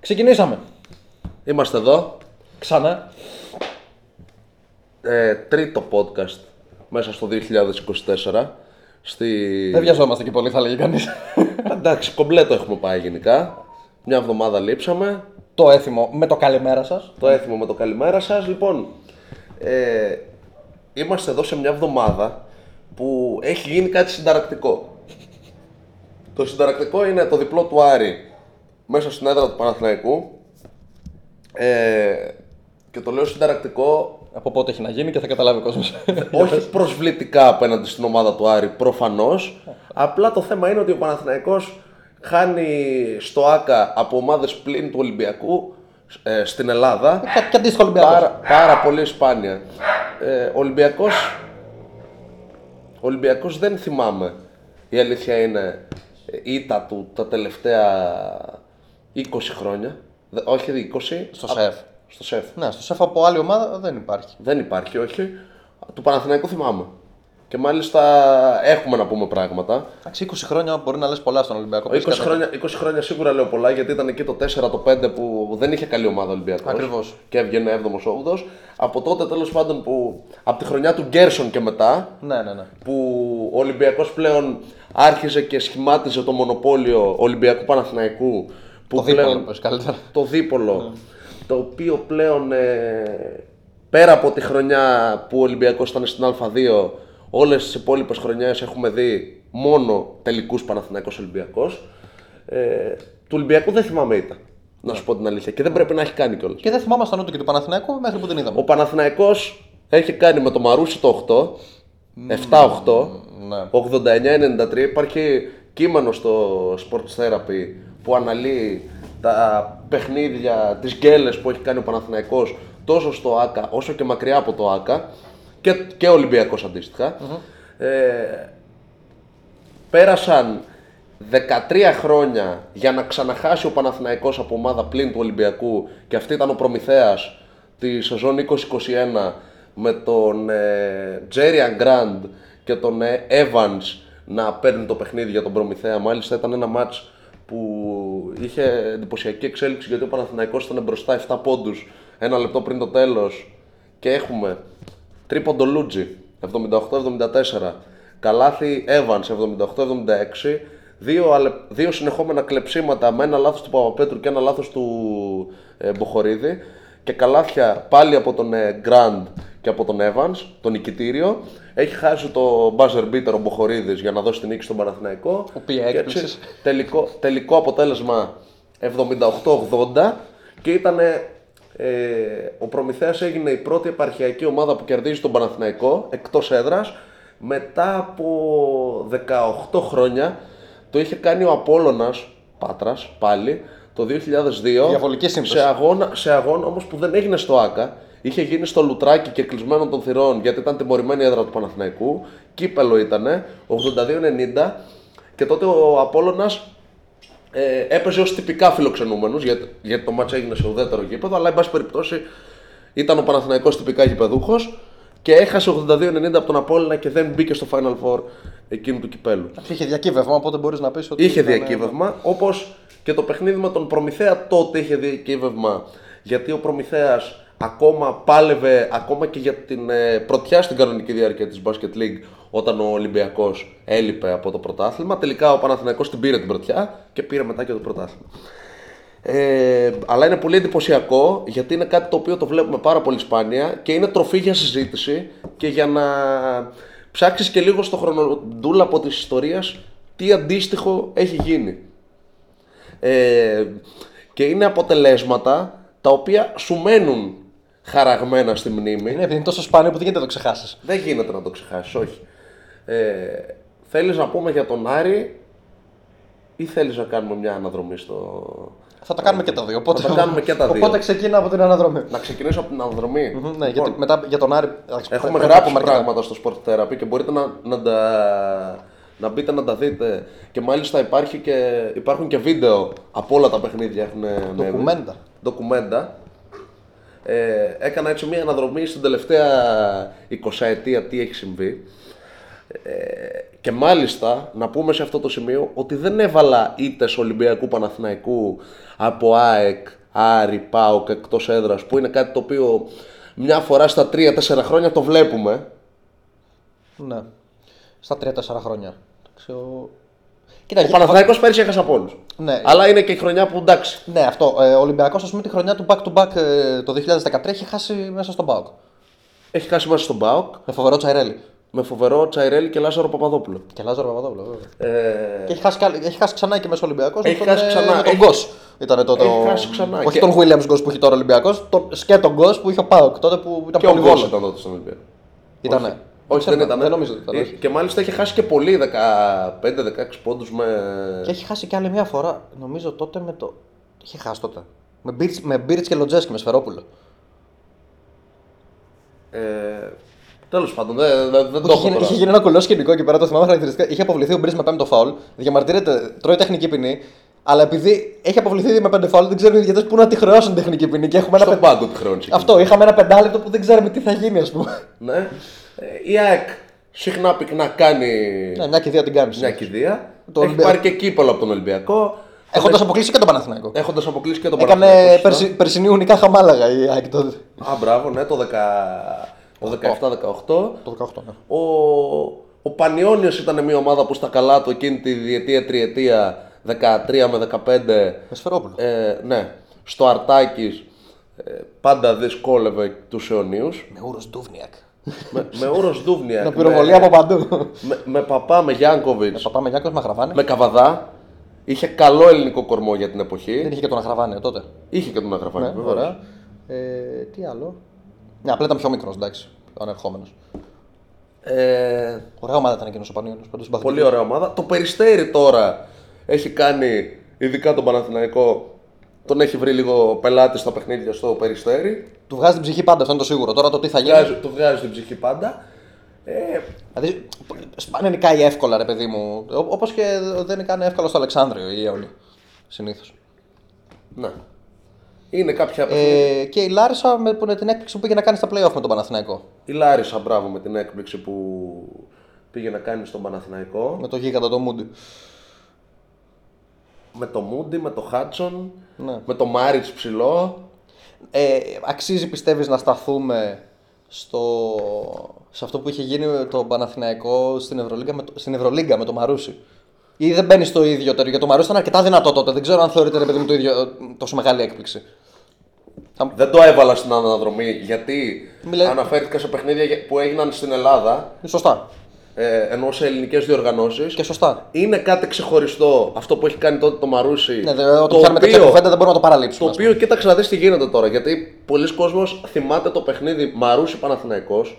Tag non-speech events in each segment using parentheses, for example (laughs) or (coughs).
Ξεκινήσαμε. Είμαστε εδώ. Ξανά. Ε, τρίτο podcast μέσα στο 2024. Στη... Δεν βιαζόμαστε και πολύ, θα λέγει κανείς. Εντάξει, κομπλέτο έχουμε πάει γενικά. Μια εβδομάδα λείψαμε. το έθιμο με το καλημέρα σας. Το έθιμο με το καλημέρα σας. Λοιπόν, ε, είμαστε εδώ σε μια εβδομάδα που έχει γίνει κάτι συνταρακτικό. Το συνταρακτικό είναι το διπλό του Άρη μέσα στην έδρα του Παναθηναϊκού. Ε, και το λέω συνταρακτικό Από πότε έχει να γίνει και θα καταλάβει ο κόσμος. (laughs) όχι προσβλητικά απέναντι στην ομάδα του Άρη, προφανώς. Απλά το θέμα είναι ότι ο Παναθηναϊκός χάνει στο ΆΚΑ από ομάδες πλήν του Ολυμπιακού ε, στην Ελλάδα. και αντίστοιχο Ολυμπιακός. Πάρα, πάρα πολύ σπάνια. Ε, ο Ολυμπιακός, ο Ολυμπιακός δεν θυμάμαι. Η αλήθεια είναι ε, ήττα του τα τελευταία 20 χρόνια. Δε- όχι 20. Στο α- ΣΕΦ. Στο ΣΕΦ. Ναι, στο σεφ από άλλη ομάδα δεν υπάρχει. Δεν υπάρχει, όχι. Του Παναθηναϊκού θυμάμαι. Και μάλιστα έχουμε να πούμε πράγματα. Εντάξει, 20 χρόνια μπορεί να λες πολλά στον Ολυμπιακό. 20 Πες κάτι. χρόνια, 20 χρόνια σίγουρα λέω πολλά γιατί ήταν εκεί το 4, το 5 που δεν είχε καλή ομάδα ο Ολυμπιακός. Ακριβώς. Και έβγαινε 7ο, 8ο. Από τότε τέλος πάντων που. από τη χρονιά του Γκέρσον και μετά, Ναι, ναι, ναι. που ο Ολυμπιακός πλέον άρχιζε και σχημάτιζε το μονοπόλιο Ολυμπιακού Παναθηναϊκού. Που Το δίπολο πλέον- πες καλύτερα. το δίπολο, το οποίο πλέον ε, πέρα από τη χρονιά που ο Ολυμπιακός ήταν στην Α2, όλες τις υπόλοιπες χρονιές έχουμε δει μόνο τελικούς Παναθηναϊκός Ολυμπιακός. Ε, του Ολυμπιακού δεν θυμάμαι ήττα, να σου πω την αλήθεια, και δεν πρέπει να έχει κάνει κιόλας. Και δεν θυμάμασταν ούτε και του Παναθηναϊκού μέχρι που την είδαμε. Ο Παναθηναϊκός έχει κάνει με το Μαρούσι το 8, 7-8, Ναι. 89-93. Υπάρχει κείμενο στο Sports Therapy που αναλύει τα παιχνίδια, τις γκέλες που έχει κάνει ο Παναθηναϊκός τόσο στο ΆΚΑ όσο και μακριά από το ΆΚΑ και, και ο Ολυμπιακός αντίστοιχα. Ε, πέρασαν 13 χρόνια για να ξαναχάσει ο Παναθηναϊκός από ομάδα πλήν του Ολυμπιακού και αυτή ήταν ο Προμηθέας τη σεζόν 2021 με τον ε, Τζέριαν Γκραντ και τον ε, Evans να παίρνει το παιχνίδι για τον Προμηθέα. Μάλιστα ήταν ένα μάτς που είχε εντυπωσιακή εξέλιξη γιατί ο Παναθηναϊκός ήταν μπροστά 7 πόντους ένα λεπτό πριν το τέλος. Και έχουμε τρίποντο Λούτζι 78-74 καλάθι Evans 78-76 δύο, αλε- δύο συνεχόμενα κλεψίματα με ένα λάθος του Παπαπέτρου και ένα λάθος του ε, Μποχορίδη. Και καλάθια πάλι από τον ε, Grand και από τον Evans, τον νικητήριο. Έχει χάσει το buzzer beater ο Μποχορίδης για να δώσει την νίκη στον Παναθηναϊκό. Ο οποία Και έτσι, έκπληξες. τελικό, τελικό αποτέλεσμα 78-80 και ήταν ε, ο Προμηθέας έγινε η πρώτη επαρχιακή ομάδα που κερδίζει τον Παναθηναϊκό εκτός έδρας μετά από 18 χρόνια το είχε κάνει ο Απόλλωνας Πάτρας πάλι το 2002 Διαβολική σύμπτωση. σε αγώνα, σε αγώνα όμως που δεν έγινε στο ΆΚΑ είχε γίνει στο Λουτράκι και κλεισμένο των θυρών γιατί ήταν τιμωρημένη η έδρα του Παναθηναϊκού κύπελο ήτανε 82-90 και τότε ο Απόλλωνας ε, έπαιζε ως τυπικά φιλοξενούμενος, γιατί, γιατί το μάτς έγινε σε ουδέτερο γήπεδο, αλλά εν πάση περιπτώσει ήταν ο Παναθηναϊκός τυπικά γηπεδούχος και έχασε 82-90 από τον Απόλλωνα και δεν μπήκε στο Final Four εκείνου του κυπέλου. Είχε διακύβευμα, οπότε μπορείς να πεις ότι. Είχε ήταν, ε, διακύβευμα, όπως και το παιχνίδι με τον Προμηθέα τότε είχε διακύβευμα, γιατί ο Προμηθέας ακόμα πάλευε ακόμα και για την ε, πρωτιά στην κανονική διάρκεια της Basket League όταν ο Ολυμπιακός έλειπε από το πρωτάθλημα. Τελικά ο Παναθηναϊκός την πήρε την πρωτιά και πήρε μετά και το πρωτάθλημα. Ε, αλλά είναι πολύ εντυπωσιακό γιατί είναι κάτι το οποίο το βλέπουμε πάρα πολύ σπάνια και είναι τροφή για συζήτηση και για να ψάξεις και λίγο στο χρονοτούλα από της ιστορίας τι αντίστοιχο έχει γίνει. Ε, και είναι αποτελέσματα τα οποία σου μένουν χαραγμένα στη μνήμη. Είναι επειδή είναι τόσο σπάνιο που δεν γίνεται να το ξεχάσεις. Δεν γίνεται να το ξεχάσεις, όχι. Ε, θέλεις να πούμε για τον Άρη ή θέλεις να κάνουμε μια αναδρομή στο... Θα τα κάνουμε και τα δύο. Οπότε, Θα τα κάνουμε και τα (laughs) δύο. Οπότε ξεκινά από την αναδρομή. Να ξεκινήσω από την αναδρομή. Μμμ, Ναι, Λοιπόν, γιατί μετά για τον Άρη. εντάξει, Έχουμε πρέπει να γράψει πούμε αρκετά. πράγματα στο Sport Therapy και μπορείτε να, να, τα, να μπείτε να τα δείτε. Και μάλιστα υπάρχει και, υπάρχουν και βίντεο από όλα τα παιχνίδια. Έχουν ανέβει. Ντοκουμέντα. Ντοκουμέντα. Ε, έκανα έτσι μια αναδρομή στην τελευταία 20 ετία τι έχει συμβεί. Ε, και μάλιστα να πούμε σε αυτό το σημείο ότι δεν έβαλα ήττες Ολυμπιακού Παναθηναϊκού από ΑΕΚ, Άρη, ΠΑΟΚ εκτός έδρας που είναι κάτι το οποίο μια φορά στα 3-4 χρόνια το βλέπουμε. Ναι. Στα 3-4 χρόνια. Εντάξει, ο... Κοίτα, Ο Παναθηναϊκός πέρυσι έχασε από όλους. Ναι. Αλλά είναι και η χρονιά που εντάξει. Ναι, αυτό. Ε, ο Ολυμπιακός, ας πούμε, τη χρονιά του back to back ε, το 2013 έχει χάσει μέσα στον Πάοκ. Έχει χάσει μέσα στον ΠΑΟΚ Με φοβερό Τσαϊρέλη. με φοβερό Τσαϊρέλη και Λάζαρο Παπαδόπουλο. Και Λάζαρο Παπαδόπουλο, βέβαια. Ε, Και έχει χάσει, κι άλλη- έχει χάσει ξανά και μέσα Ολυμπιακός. Έχει χάσει ξανά. Με τον Έχει- Γκος. Ήταν τότε έχει ο... χάσει ξανά. Όχι Και- τον Williams Γκος που έχει τώρα ο Ολυμπιακός, τον... και τον Γκος που είχε ο Πάοκ τότε που ήταν και ο πολύ Γκος βόλο. ήταν τότε στον Ολυμπιακό. Ήτανε. Όχι, ξέρω, δεν ήταν. Δεν νομίζω ότι ήταν. Ε, όχι. Και μάλιστα είχε χάσει και πολύ 15-16 πόντους με. Και έχει χάσει κι άλλη μια φορά. Νομίζω τότε με το. Είχε χάσει τότε. Με Μπίρτς, με Μπίρτς και Λοντζέσκι με Σφερόπουλο. Ε, Τέλος πάντων, δεν, δεν, δεν το Είχε, έχω γίνει- τώρα. είχε γίνει ένα κουλό σκηνικό εκεί πέρα, το θυμάμαι χαρακτηριστικά. Είχε αποβληθεί ο Μπρι με πέμπτο φάουλ. Διαμαρτύρεται, τρώει τεχνική ποινή. Αλλά επειδή έχει αποβληθεί με πέντε φάουλ, δεν ξέρουν οι διαιτητές πού να τη χρεώσουν τεχνική ποινή. Και έχουμε ένα Στον πεν- πάγκο τη χρόνη. Αυτό, είχαμε ένα πεντάλεπτο που δεν ξέραμε τι θα γίνει, ας πούμε. Ναι. Ε, Η ΑΕΚ συχνά πυκνά κάνει Ναι, μια και δύο την κάνει. μια κηδεία. Το Έχει Ολυμπια- πάρει και κύπελο από τον Ολυμπιακό. Έχοντας αποκλείσει και τον Παναθηναϊκό. Έχοντας αποκλείσει και τον Έκανε Παναθηναϊκό, περσι, σωστά. περσινή ουνικά χαμάλαγα η ΑΕΚ τότε. Α, μπράβο, ναι, το 10 το 17-18. Το 18, ναι. Ο, ο Πανιόνιος ήταν μια ομάδα που στα καλά του εκείνη τη διετία τριετία 13 με 15 Με Σφερόπουλο. ε, ναι, στο Αρτάκης ε, πάντα δυσκόλευε τους αιωνίους Με ούρος Ντούβνιακ. Με, με Ούρος Ντούβνια Με πυροβολία από παντού. με, με παπά, με Γιάνκοβιτς Παπά με Γιάκο με Αγραβάνη. με Καβαδά είχε καλό ελληνικό κορμό για την εποχή Δεν είχε και τον Αγραβάνη τότε. είχε και τον Αγραφάνη Ναι, βεβαίως. ωραία. Ε, τι άλλο; Ναι, απλά ήταν πιο μικρός, εντάξει. Ο ανερχόμενος. ε, Ωραία ομάδα ήταν εκείνος ο Πανιόνιο. Παντού συμπαθητικός. Πολύ ωραία ομάδα. Το Περιστέρι τώρα έχει κάνει, ειδικά τον Παναθηναϊκό, τον έχει βρει λίγο πελάτη στα παιχνίδια στο Περιστέρι. Του βγάζει την ψυχή πάντα, αυτό είναι το σίγουρο. Τώρα το τι θα γίνει. Βγάζει, του βγάζει την ψυχή πάντα. Ε, Δηλαδή, σπάνια νικάει εύκολα, ρε παιδί μου. Όπως και δεν νικάνε εύκολα στο Αλεξάνδριο οι Ιεόλοι. Συνήθως. ναι. Είναι κάποια. Ε, και η Λάρισα με, που είναι την έκπληξη που πήγε να κάνει στα playoff με τον Παναθηναϊκό. Η Λάρισα, μπράβο με την έκπληξη που πήγε να κάνει στον Παναθηναϊκό. Με το γίγαντα το Μούντι. Με το Μούντι, με το Χάτσον, Ναι. με το Μάριτς ψηλό. Ε, αξίζει πιστεύεις να σταθούμε στο... σε αυτό που είχε γίνει με το Παναθηναϊκό στην Ευρωλίγκα με το, στην Ευρωλίγκα με το Μαρούσι; Ή δεν μπαίνει στο ίδιο τέτοιο. Γιατί το Μαρούσι ήταν αρκετά δυνατό τότε. Δεν ξέρω αν θεωρείται ρε παιδί μου το ίδιο, τόσο μεγάλη έκπληξη. Θα- Δεν το έβαλα στην αναδρομή γιατί Μιλά- αναφέρθηκα σε παιχνίδια που έγιναν στην Ελλάδα Σωστά. Ε, ενώ σε ελληνικές διοργανώσεις. Και σωστά. Είναι κάτι ξεχωριστό αυτό που έχει κάνει τότε το Μαρούσι. Ναι, δε, όταν πιάνουμε τέτοια κουβέντα δεν μπορούμε να το το παραλείψουμε. ας πούμε. οποίο κοίταξε να δεις τι γίνεται τώρα. Γιατί πολλοί κόσμος θυμάται το παιχνίδι Μαρούσι Παναθηναϊκός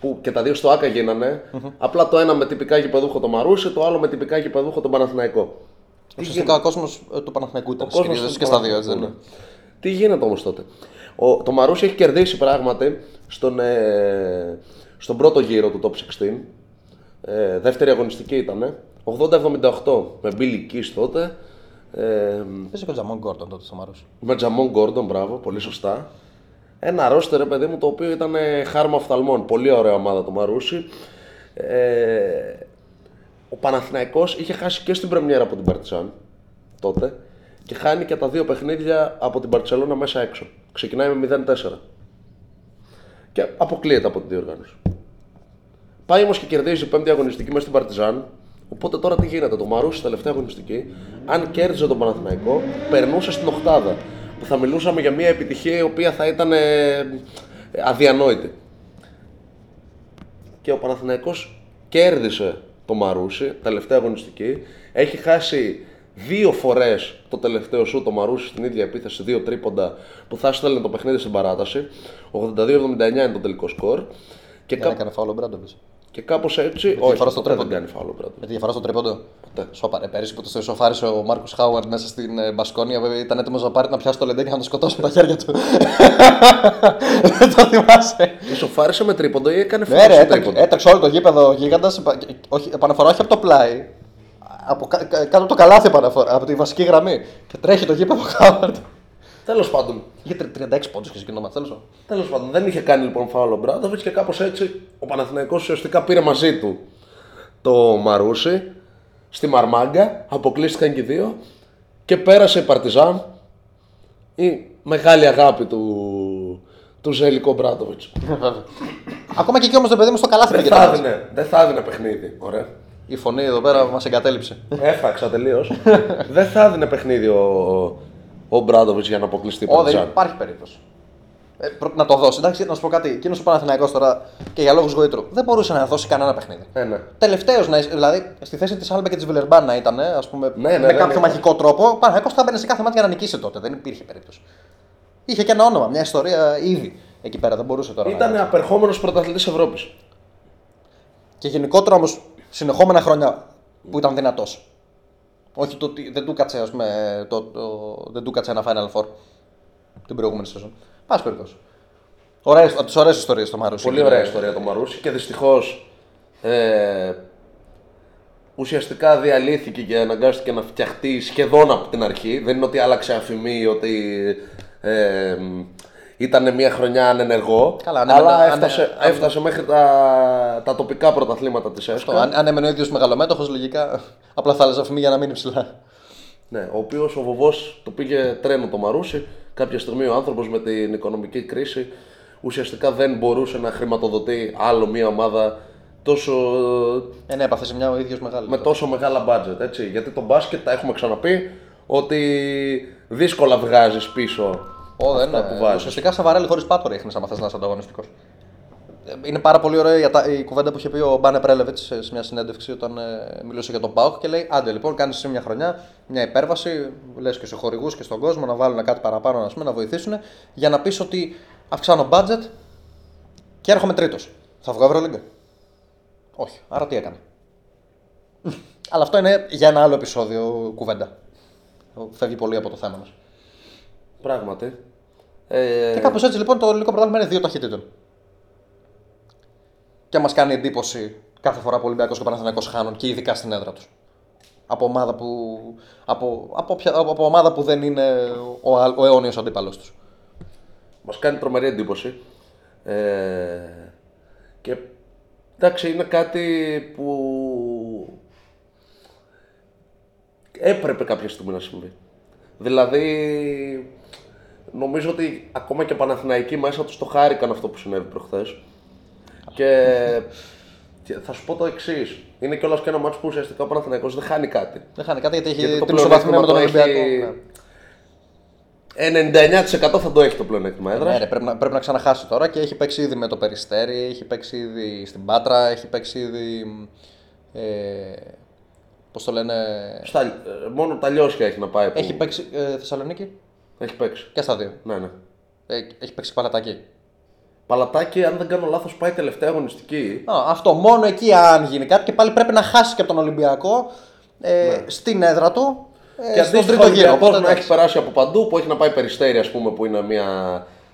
που και τα δύο στο ΑΚΑ γινανε Απλά το ένα με τυπικά γηπεδούχο το Μαρούσι, το άλλο με τυπικά γηπεδούχο τον Παναθηναϊκό. Ουσιαστικά ο κόσμος του Παναθηναϊκού ήταν. κόσμος σχεδόν του και στα δύο, έτσι δεν Παναθηναϊκού, είναι. ναι. Τι γίνεται όμως τότε; Ο, το Μαρούσι έχει κερδίσει πράγματι στον, ε, στον πρώτο γύρο του Top 16. Ε, δεύτερη αγωνιστική ήταν. 80-78 με Billy Kiss τότε. Ε, Παίζει και ο Τζαμόν Γκόρντον τότε στο Μαρούσι. με Τζαμόν Γκόρντον, μπράβο, πολύ σωστά. Ένα ρόστερ, ρε παιδί μου, το οποίο ήταν ε, χάρμα οφθαλμών. Πολύ ωραία ομάδα το Μαρούσι. Ε, ο Παναθηναϊκός είχε χάσει και στην πρεμιέρα από την Παρτιζάν τότε και χάνει και τα δύο παιχνίδια από την Παρσελόνα μέσα έξω. Ξεκινάει με 0-4. Και αποκλείεται από την διοργάνωση. Πάει όμως και κερδίζει η πέμπτη αγωνιστική μέσα στην Παρτιζάν. Οπότε τώρα τι γίνεται, το Μαρούσι τελευταία αγωνιστική, αν κέρδιζε τον Παναθηναϊκό, περνούσε στην Οχτάδα. Που θα μιλούσαμε για μια επιτυχία η οποία θα ήταν ε, αδιανόητη. Και ο Παναθηναϊκός κέρδισε το Μαρούσι, τελευταία αγωνιστική. Έχει χάσει δύο φορές το τελευταίο σου το Μαρούσι στην ίδια επίθεση, δύο τρίποντα που θα στέλνει το παιχνίδι στην παράταση. 82-79 είναι το τελικό σκορ. Και, Δεν κά... έκανε φάουλο ο Μπράντοβιτς. Και κάπως έτσι. διαφορά Όχι, στο ποτέ δεν τρίποντο. κάνει φάουλο ο Μπράντοβιτ. Με τη διαφορά στο τρίποντο; Ποτέ. Σοπαρέ. Πέρυσι που το σοφάρισε ο Μάρκος Χάουαρντ μέσα στην ε, Μπασκόνια, βέβαια ήταν έτοιμος να πάρει να πιάσει το λεντέκι και να το σκοτώσει με τα χέρια του. (laughs) Δεν το θυμάσαι. Ισοφάρισε με τρίποντο ή έκανε Ναι, φάουλο ρε, στο έτρεξε, τρίποντο; έτρεξε όλο το γήπεδο γίγαντας. Όχι, επαναφορά όχι από το πλάι. Από κα- κα- κάτω από το καλάθι επαναφορά. Από τη βασική γραμμή. Και τρέχει το γήπεδο (laughs) Χάουαρντ. Τέλος πάντων, Είχε τρι- 36 πόντους και εκείνο μάτι. τέλος. τέλος πάντων, δεν είχε κάνει λοιπόν φάουλο ο Μπράντοβιτ και κάπως έτσι ο Παναθηναϊκός ουσιαστικά πήρε μαζί του το Μαρούσι στη Μαρμάγκα, αποκλείστηκαν και οι δύο και πέρασε η Παρτιζάν η μεγάλη αγάπη του, του Ζέλικο Μπράτοβιτς. (laughs) Ακόμα και εκεί όμως το παιδί μου στο καλάθι δεν, πήγε. θα τώρα. έδινε, δεν θα έδινε παιχνίδι. Ωραία. Η φωνή εδώ πέρα μας εγκατέλειψε. Έφαξα τελείως. (laughs) δεν θα έδινε παιχνίδι ο, ο Μπράτοβιτς για να αποκλειστεί η Ω, δεν Παρτιζάν. υπάρχει περίπτωση. Ε, πρέπει να το δώσει. Εντάξει, να σου πω κάτι. Εκείνος ο Παναθηναϊκός τώρα και για λόγους γοήτρου δεν μπορούσε να δώσει κανένα παιχνίδι. Ε, ναι. Τελευταίος, δηλαδή στη θέση της Άλμπε και της Βιλερμπάν να ήταν, ας πούμε, Ναι, ναι, με ναι, κάποιο ναι. μαγικό τρόπο, ο Παναθηναϊκός θα μπαίνει σε κάθε μάτι για να νικήσει τότε. Δεν υπήρχε περίπτωση. Είχε και ένα όνομα, μια ιστορία ήδη εκεί πέρα. Δεν μπορούσε τώρα. να- Ήταν απερχόμενος πρωταθλητής Ευρώπης. Και γενικότερα όμως συνεχόμενα χρόνια που ήταν δυνατός. Όχι το ότι δεν του κάτσε, ας πούμε, το, το, δεν του κάτσε ένα Final Four την προηγούμενη σεζόν. Πάση περιπτώσει. Ωραίες, από τις ωραίες ιστορίες στο Μαρούσι. Πολύ ωραία ιστορία το Μαρούσι και δυστυχώς ε, ουσιαστικά διαλύθηκε και αναγκάστηκε να φτιαχτεί σχεδόν από την αρχή. Δεν είναι ότι άλλαξε αφημί ή ότι ε, ήταν μια χρονιά ανενεργό. Καλά, ναι, αλλά ναι, ναι, έφτασε, ναι, έφτασε μέχρι τα, τα τοπικά πρωταθλήματα της Αυτό, ΕΣΚΑ. αν, αν έμενε ο ίδιος μεγαλομέτωχος, λογικά απλά θα άλλαζε αφημί για να μείνει ψηλά. Ναι, ο οποίος ο βοβός το πήγε τρένο το Μαρούσι. Κάποια στιγμή ο άνθρωπος με την οικονομική κρίση ουσιαστικά δεν μπορούσε να χρηματοδοτεί άλλο μια ομάδα τόσο Ε, ναι, έπαθε σε μια ο ίδιος μεγάλο. με τόσο μεγάλα budget. Έτσι. Γιατί το μπάσκετ τα έχουμε ξαναπεί ότι δύσκολα βγάζεις πίσω Ω, δεν αυτά είναι. που βάζεις. Ουσιαστικά σαβαρέλι χωρίς πάτο ρίχνεις άμα θες να είσαι ανταγωνιστικός. Είναι πάρα πολύ ωραία η, ατα- η κουβέντα που είχε πει ο Μπάνε Πρέλεβιτς σε σε μια συνέντευξη όταν ε, μιλούσε για τον Πάοκ και λέει: Άντε λοιπόν, κάνεις μια χρονιά μια υπέρβαση, λες και σε χορηγούς και στον κόσμο να βάλουν κάτι παραπάνω ας πούμε, να βοηθήσουν για να πεις ότι αυξάνω budget και έρχομαι τρίτος. Θα βγω Ευρωλίγκα. Όχι. Άρα τι έκανε. (laughs) Αλλά αυτό είναι για ένα άλλο επεισόδιο κουβέντα. Φεύγει πολύ από το θέμα μας. Πράγματι. Ε, Και κάπως έτσι λοιπόν το ελληνικό πρωτάθλημα είναι δύο ταχυτήτων. Και μας κάνει εντύπωση κάθε φορά που ο Ολυμπιακός και ο Παναθηναϊκός χάνουν και ειδικά στην έδρα τους. Από ομάδα που, από, από, ποια- από, από ομάδα που δεν είναι ο, α- ο αιώνιος αντίπαλος τους. Μας κάνει τρομερή εντύπωση. Ε, και εντάξει, είναι κάτι που έπρεπε κάποια στιγμή να συμβεί. Δηλαδή, νομίζω ότι ακόμα και οι Παναθηναϊκοί μέσα τους το χάρηκαν αυτό που συνέβη προχθές. Και, και θα σου πω το εξής. Είναι κιόλας και ένα μάτσο που ουσιαστικά ο Παναθηναϊκός δεν χάνει κάτι. Δεν χάνει κάτι γιατί έχει Γιατί το την ισοβαθμία με τον πλεονέκτημα το Ολυμπιακό. έχει- 99% θα το έχει το πλεονέκτημα έδρα. Ναι, ρε, πρέπει, να, πρέπει να ξαναχάσει τώρα και έχει παίξει ήδη με το Περιστέρι, έχει παίξει ήδη στην Πάτρα, έχει παίξει ήδη. Ε, Πώς το λένε. Στα, ε, μόνο τα λιώσια έχει να πάει. Που... Έχει παίξει ε, Θεσσαλονίκη έχει παίξει. και στα δύο. Ναι, ναι. Ε, έχει παίξει παλατάκι. Παλατάκι, αν δεν κάνω λάθος, πάει τελευταία αγωνιστική. Α, αυτό μόνο εκεί αν γίνει κάτι και πάλι πρέπει να χάσει και από τον Ολυμπιακό ε, στην έδρα του. Ε, Ναι. και στον αντίστοιχα τρίτο γύρο. ο Οπότε, να εντάξει. έχει περάσει από παντού, που έχει να πάει περιστέρι, ας πούμε, που είναι μια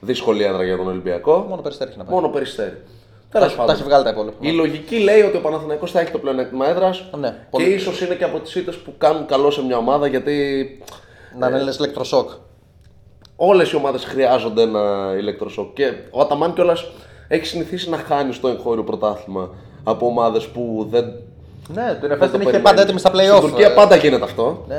δύσκολη έδρα για τον Ολυμπιακό. Μόνο περιστέρι έχει να πάει. Μόνο περιστέρι. Τα, Τέλος έχει- τα πάντων. έχει βγάλει τα υπόλοιπα. Η λογική λέει ότι ο Παναθηναϊκός θα έχει το πλεονέκτημα έδρας. Ναι, και πολύ. ίσως είναι και από τις ήττες που κάνουν καλό σε μια ομάδα γιατί Να είναι λες ηλεκτροσόκ. Όλες οι ομάδες χρειάζονται ένα ηλεκτροσόκ. Και ο Αταμάν κιόλας έχει συνηθίσει να χάνει στο εγχώριο πρωτάθλημα από ομάδες που δεν. Ναι, την δεν Εφές το την είχε περιμένεις. πάντα έτοιμη στα play-off. Στην Τουρκία ε. πάντα γίνεται αυτό. Ναι,